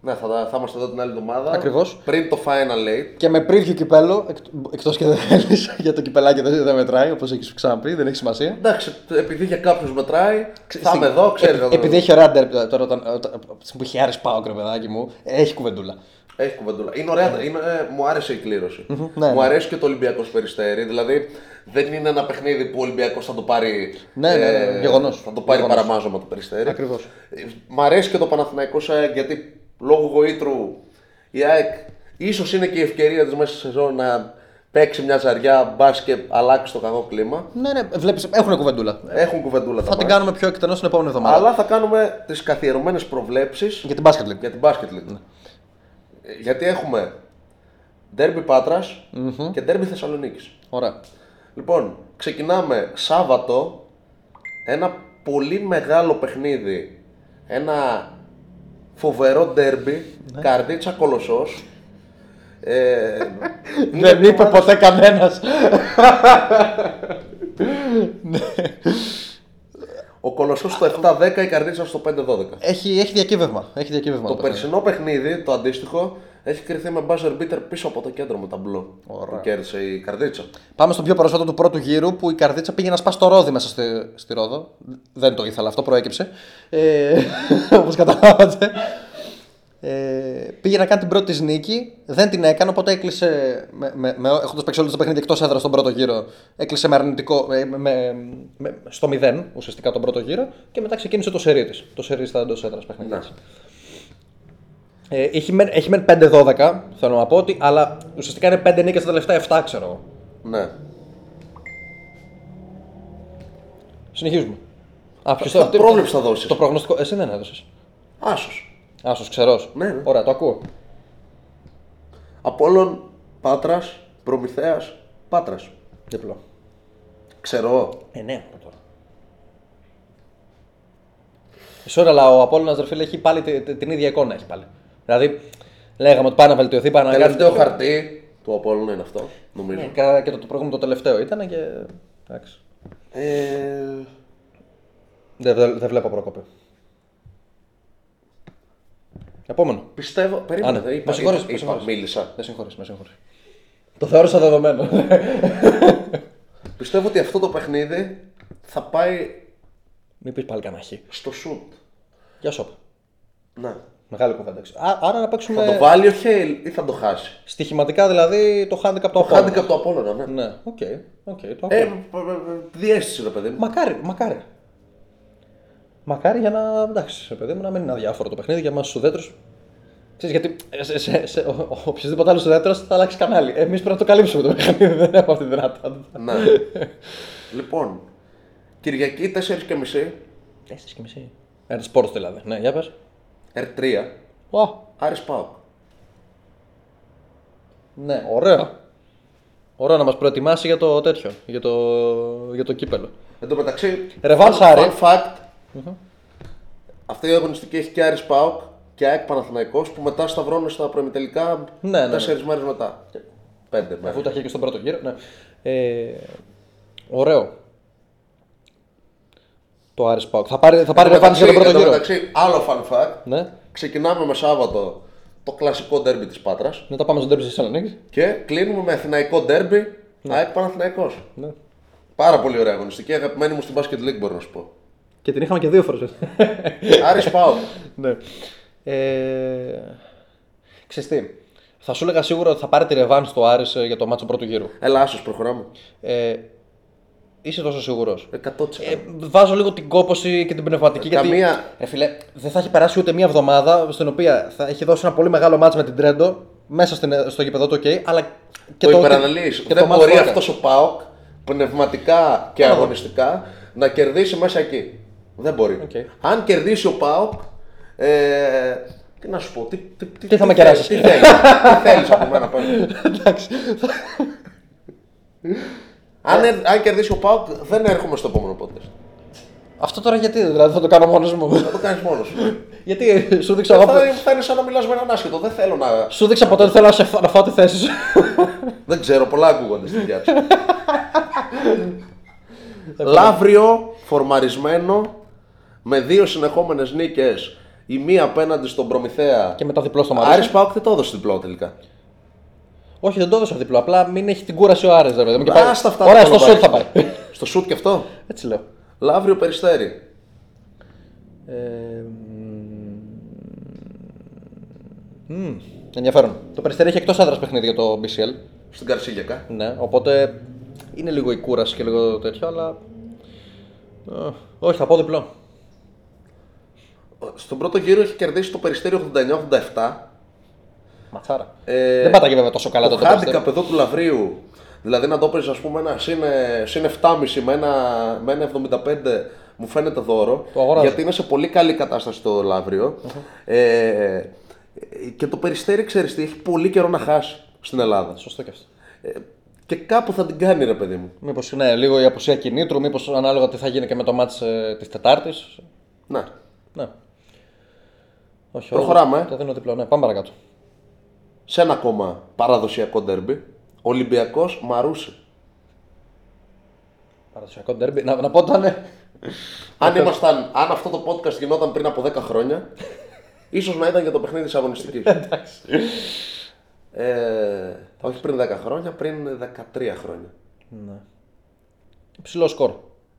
Ναι, θα, θα είμαστε εδώ την άλλη εβδομάδα. Ακριβώς. Πριν το Final Eight. Και με preview κυπέλο, εκ, εκτός και δεν θέλεις, (laughs) για το κυπελάκι δεν, δεν μετράει, όπως έχεις ξαναπεί, δεν έχει σημασία. Εντάξει, επειδή για κάποιους μετράει, θα Στην- είμαι εδώ, ξέρεις. Ε, επειδή έχει ωραία ντέρμπι τώρα, όταν, όταν, που έχει Άρης Πάοκ, ρε παιδάκι μου, έχει κουβεντούλα. Έχει κουβεντούλα. Είναι ωραία, είναι, ε, μου άρεσε η κλήρωση. ναι, μου ναι. αρέσει και το Ολυμπιακός Περιστέρι. Δηλαδή δεν είναι ένα παιχνίδι που ο Ολυμπιακός θα το πάρει. Ναι, ναι, ναι, γεγονός. Θα το πάρει Γεγονός. παραμάζωμα το Περιστέρι. Ακριβώς. Ε, Μ' αρέσει και το Παναθηναϊκό ΑΕΚ γιατί λόγω γοήτρου η ΑΕΚ ίσως είναι και η ευκαιρία της μέσα στη σεζόν να παίξει μια ζαριά, μπας και αλλάξει το κακό κλίμα. Ναι, ναι, βλέπεις, έχουν κουβεντούλα. Έχουν κουβεντούλα τα Θα την μάτια. κάνουμε πιο εκτενώς την επόμενη εβδομάδα. Αλλά θα κάνουμε τις καθιερωμένες προβλέψεις Για την Basket League. για την Basket League. Ε, Γιατί έχουμε Derby Πάτρας και Derby Θεσσαλονίκης. Ωραία. Λοιπόν, ξεκινάμε Σάββατο ένα πολύ μεγάλο παιχνίδι. Ένα φοβερό derby, καρδίτσα κολοσσός. Ε, (laughs) είναι Δεν είπε ομάδες- ποτέ κανένας. (laughs) Ο κολοσσός στο 7-10, η καρδίτσα στο 5-12. Έχει, έχει διακύβευμα. Έχει διακύβευμα Το το παιχνίδι. περσινό παιχνίδι, το αντίστοιχο, έχει κρυθεί με buzzer beater πίσω από το κέντρο με ταμπλό. Που κέρδισε η καρδίτσα. Πάμε στο πιο πρόσφατο του πρώτου γύρου που η καρδίτσα πήγε να σπάσει το ρόδι μέσα στη, στη Ρόδο. Δεν το ήθελα, αυτό προέκυψε. Ε, (laughs) Όπως καταλάβατε. Ε, πήγε να κάνει την πρώτη τη νίκη, δεν την έκανε, οπότε έκλεισε. Με, με, με, Έχοντας παίξει όλο το παιχνίδι εκτός έδρας στον πρώτο γύρο, έκλεισε με αρνητικό. ε, Με, με, με, στο 0 ουσιαστικά τον πρώτο γύρο και μετά ξεκίνησε το σερί της. Το σερί στα εντός έδρας παιχνίδια. της. Ε, έχει μεν, έχει μεν 5-12, θέλω να πω ότι, αλλά ουσιαστικά είναι 5 νίκες στα τελευταία 7, ξέρω εγώ. Ναι. Συνεχίζουμε. Α, ποιος Θα- το- πρόβλεψη θα δώσεις. Το προγνωστικό. Εσύ δεν έδωσε. Άσος. Άσος, ξερός. Ναι, ναι. Ωραία, το ακούω. Απόλλων, Πάτρας, Προμηθέας, Πάτρας. Διπλό. Ξέρω. Ε, ναι, τώρα. Sorry, αλλά ο Απόλλωνας, ρε φίλε, έχει πάλι τη- τη- την ίδια εικόνα. Έχει πάλι. Δηλαδή, λέγαμε ότι πάει να βελτιωθεί, πάει να κάνει. Τελευταίο χαρτί του Απόλλωνα είναι αυτό, νομίζω. Ναι, κα- και το, το προηγούμενο το τελευταίο ήταν και. Εντάξει. Ε, Δεν, δεν, δεν βλέπω πρόκοπη. Επόμενο. πιστεύω. Περίμενε. Α, ναι. δεν είπα, Με συγχωρείς, είπα, με είπα, συγχωρείς. μίλησα. Με συγχωρείς, με συγχωρείς. Το θεώρησα δεδομένο. (laughs) Πιστεύω ότι αυτό το παιχνίδι θα πάει Μην πεις πάλι κανένα χ. στο σουτ. Γεια σου. Ναι. Μεγάλη κουβέντα. Α, άρα να παίξουμε. Θα το βάλει ο Χέιλ ή θα το χάσει; Στοιχηματικά δηλαδή το handicap το Το Απόλλωνα. handicap του Απόλλωνα, ναι. Ναι, ok. ok, το ακούω. Ε, διαίσθηση ρε παιδί μου. Μακάρι, μακάρι. Μακάρι για να. εντάξει, ρε παιδί μου, να μην είναι αδιάφορο το παιχνίδι για εμάς τους ουδέτερους. Ξέρεις, γιατί ε, σε, σε, σε, ο, ο, οποιοδήποτε άλλος ουδέτερος θα αλλάξει κανάλι. Εμείς πρέπει να το καλύψουμε το παιχνίδι, δεν έχουμε αυτή τη δυνατότητα. ναι. λοιπόν, Κυριακή 4.30 Τέσσερις και μισή. Ένα sport δηλαδή. Ναι, για πες. ΕΡΤ3 Ω, Άρης Πάοκ. ναι, ωραίο. Ωραίο να μας προετοιμάσει για το τέτοιο, για το, για το κύπελο. Εν τω μεταξύ, Ρεβάνς fun- sorry. fun fact, αυτή η αγωνιστική έχει και Άρης Πάοκ και ΑΕΚ Παναθηναϊκός που μετά σταυρώνουν στα προημιτελικά Ναι, ναι, ναι. τέσσερις μέρες μετά. Πέντε μέρες. Αφού τα είχε και στον πρώτο γύρο. Ναι. Ε, ωραίο. Το Άρης Πάοκ. Θα πάρει, θα πάρει Εν τω ρεβάνς για τον μεταξύ- πρώτο εν τω γύρο. μεταξύ, άλλο fun fact, Ναι. ξεκινάμε με Σάββατο το κλασικό ντέρμπι της Πάτρας Μετά πάμε στον τέρμι στη Θεσσαλονίκης. και κλείνουμε με αθηναϊκό ντέρμπι ΑΕΚ Παναθηναϊκός. Ναι. Πάρα πολύ ωραία αγωνιστική, αγαπημένη μου στην Basket League μπορώ να σου πω. Και την είχαμε και δύο φορές. (laughs) Άρης Πάοκ. ναι. Ε, ξέρεις τι. Θα σου έλεγα σίγουρα ότι θα πάρει τη ρεβάνς στο Άρης ε, για το μάτσο πρώτου γύρου. Έλα, άσος προχωράμε. Ε, είσαι τόσο σίγουρος. 100%. Ε, βάζω λίγο την κόποση και την πνευματική. Καμία- Γιατί, ε, φίλε, δεν θα έχει περάσει ούτε μία εβδομάδα στην οποία θα έχει δώσει ένα πολύ μεγάλο μάτς με την Τρέντο μέσα στην, στο γήπεδο του, OK, αλλά και το, το, υπεραναλύεις. και Δεν το μάτς μπορεί που έκανε. αυτό ο ΠΑΟΚ πνευματικά και αγωνιστικά να κερδίσει μέσα εκεί. Δεν μπορεί. Οκ. Αν κερδίσει ο ΠΑΟΚ. Ε, τι να σου πω, τι, τι, Τι θα με θέλεις, κεράσεις; Τι θέλεις, τι θέλεις από μένα (laughs) πάλι. Εντάξει. Αν, ε- αν κερδίσει ο ΠΑΟΚ, δεν έρχομαι στο επόμενο podcast. Αυτό τώρα γιατί, δηλαδή θα το κάνω μόνος μου; Θα το κάνεις μόνος σου. (laughs) γιατί σου δείξα εγώ. θα, θα είναι σαν να μιλάς με έναν άσχετο. Δεν θέλω να. Σου δείξα ποτέ ότι θέλω να, σε, φά- να φάω τη θέση σου. (laughs) Δεν ξέρω, πολλά ακούγονται στη διάρκεια. (laughs) Λαύριο, φορμαρισμένο, με δύο συνεχόμενες νίκες. Η μία απέναντι στον Προμηθέα. και μετά διπλό στο Μαρούσι. Άρης Πάοκ δεν το έδωσε διπλό τελικά. Όχι, δεν το έδωσα διπλό. Απλά μην έχει την κούραση ο Άρης. ρε παιδί μου, και Α, πάει- στα αυτά Ωραία, δεν στο το σουτ θα πάρεις. πάει. Στο σουτ και αυτό; Έτσι λέω. Λαύριο Περιστέρι. Ε, μ, μ, Ενδιαφέρον. Το περιστέρι έχει εκτός έδρα παιχνίδι για το BCL. Στην Καρσίγιακα. Ναι, οπότε είναι λίγο η κούραση και λίγο τέτοιο, αλλά. Ε, όχι, θα πω διπλό. Στον πρώτο γύρο έχει κερδίσει το περιστέριο 89-87. Ματσάρα. Ε, Δεν πάταγε βέβαια τόσο καλά το το, το περιστέρι. handicap εδώ του Λαβρίου, δηλαδή να το παίζει ας πούμε ένα συν, συν 7,5 με ένα, με ένα 75 μου φαίνεται δώρο. Το αγοράζω. γιατί είναι σε πολύ καλή κατάσταση το λαβριο Ε, και το περιστέρι, ξέρεις τι, έχει πολύ καιρό να χάσει στην Ελλάδα. Σωστό και αυτό. Ε, και κάπου θα την κάνει ρε παιδί μου. Μήπως ναι, λίγο η απουσία κινήτρου, μήπως ανάλογα τι θα γίνει και με το μάτς ε, της Τετάρτης. Ναι. Ναι. Όχι, Προχωράμε, Το, ε. το δίνω διπλό, ναι, πάμε παρακάτω. Σε ένα ακόμα παραδοσιακό ντέρμπι, Ολυμπιακός Μαρούσι. Παραδοσιακό ντερμπι. Να, να πω το ναι. Αν, ήμασταν, αν αυτό το podcast γινόταν πριν από 10 χρόνια, ίσως να ήταν για το παιχνίδι της αγωνιστικής. (laughs) ε, όχι πριν 10 χρόνια, πριν 13 χρόνια. ναι. Ψηλό σκορ.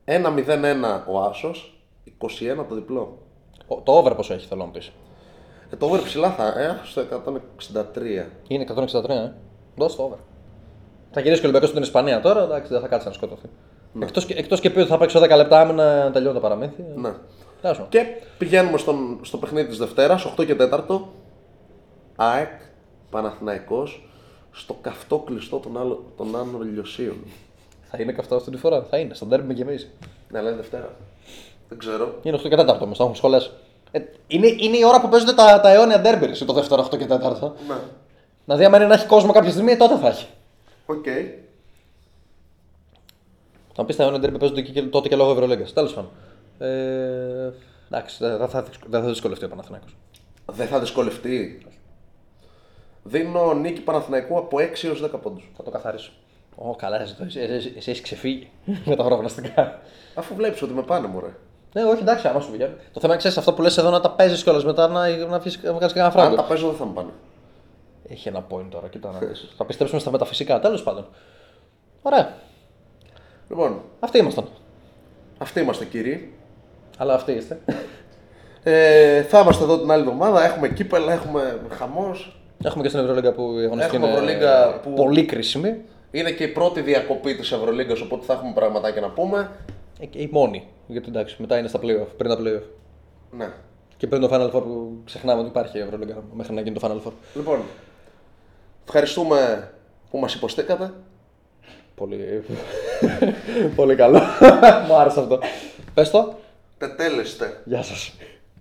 1-0-1 ο Άσος, 21 το διπλό. Ο- Το over πόσο έχει, θέλω να πεις. Ε, το over ψηλά θα, ε, στο 163. Είναι 163, ε. Δώσε το over. Θα γυρίσει και ο Ολυμπιακός στην Ισπανία τώρα, εντάξει, δεν θα κάτσει να σκοτωθεί. Εκτός, και, εκτός και πει ότι θα παίξει 10 λεπτά άμυνα να τελειώνει το παραμύθι. Ναι. Τέλος πάντων. Και πηγαίνουμε στον, στο παιχνίδι της Δευτέρας, 8 και 4. ΑΕΚ, Παναθηναϊκός, στο καυτό κλειστό των, άλλο, των Άνω Λιωσίων. Θα είναι καυτό αυτή τη φορά. Θα είναι. Το ντέρμπι με γεμίζει. Ναι, λέει Δευτέρα. Δεν ξέρω. Είναι 8 και 4 όμως, θα έχουμε σχολέ. Ε, είναι, είναι η ώρα που παίζονται τα, τα αιώνια ντέρμπι σε το δεύτερο 8 και 4. Ναι. Δηλαδή, άμα είναι να έχει κόσμο κάποια στιγμή, τότε θα έχει. Οκ. Θα μου πεις τα αιώνια ντέρμπι παίζονται και, τότε και λόγω Ευρωλίγκας. Τέλος πάντων. Ε, εντάξει, δεν θα, θα, δεν θα δυσκολευτεί ο Παναθηναϊκός. Δεν θα δυσκολευτεί. Δίνω νίκη Παναθηναϊκού από 6 έως 10 πόντους. Θα το καθαρίσω. Ω, καλά, εσύ, εσύ, εσύ, εσύ έχεις ξεφύγει (laughs) με τα προγνωστικά. Αφού βλέπεις ότι με πάνε μωρέ. Ναι, όχι, εντάξει, άμα σου βγαίνει. Το θέμα είναι ξέρεις αυτό που λες εδώ να τα παίζεις κιόλας μετά να, να, αφήσεις- να βγάλει κανένα Αν φράγκο. τα παίζω δεν θα μου πάνε. Έχει ένα point τώρα, κοίτα να δεις. Θα πιστέψουμε στα μεταφυσικά, τέλος πάντων. Ωραία. Λοιπόν, Αυτοί ήμασταν. αυτοί είμαστε κύριοι. Αλλά αυτοί είστε. Ε, θα είμαστε εδώ την άλλη εβδομάδα. Έχουμε κύπελα, έχουμε χαμός. Έχουμε και στην Ευρωλίγκα που η αγωνιστική Έχουμε είναι Ευρωλίγκα που- πολύ κρίσιμη. Είναι και η πρώτη διακοπή της Ευρωλίγκας, οπότε θα έχουμε πραγματάκια να πούμε. Ε, και η μόνη. Γιατί εντάξει, μετά είναι στα playoff, πριν τα playoff. Ναι. Και πριν το Final Four που ξεχνάμε ότι υπάρχει η Ευρωλίγκα μέχρι να γίνει το Final Four. Λοιπόν, ευχαριστούμε που μας υποστήκατε. Πολύ. (laughs) πολύ καλό. Μου άρεσε αυτό. Πες το. Τετέλεστε. Γεια σας.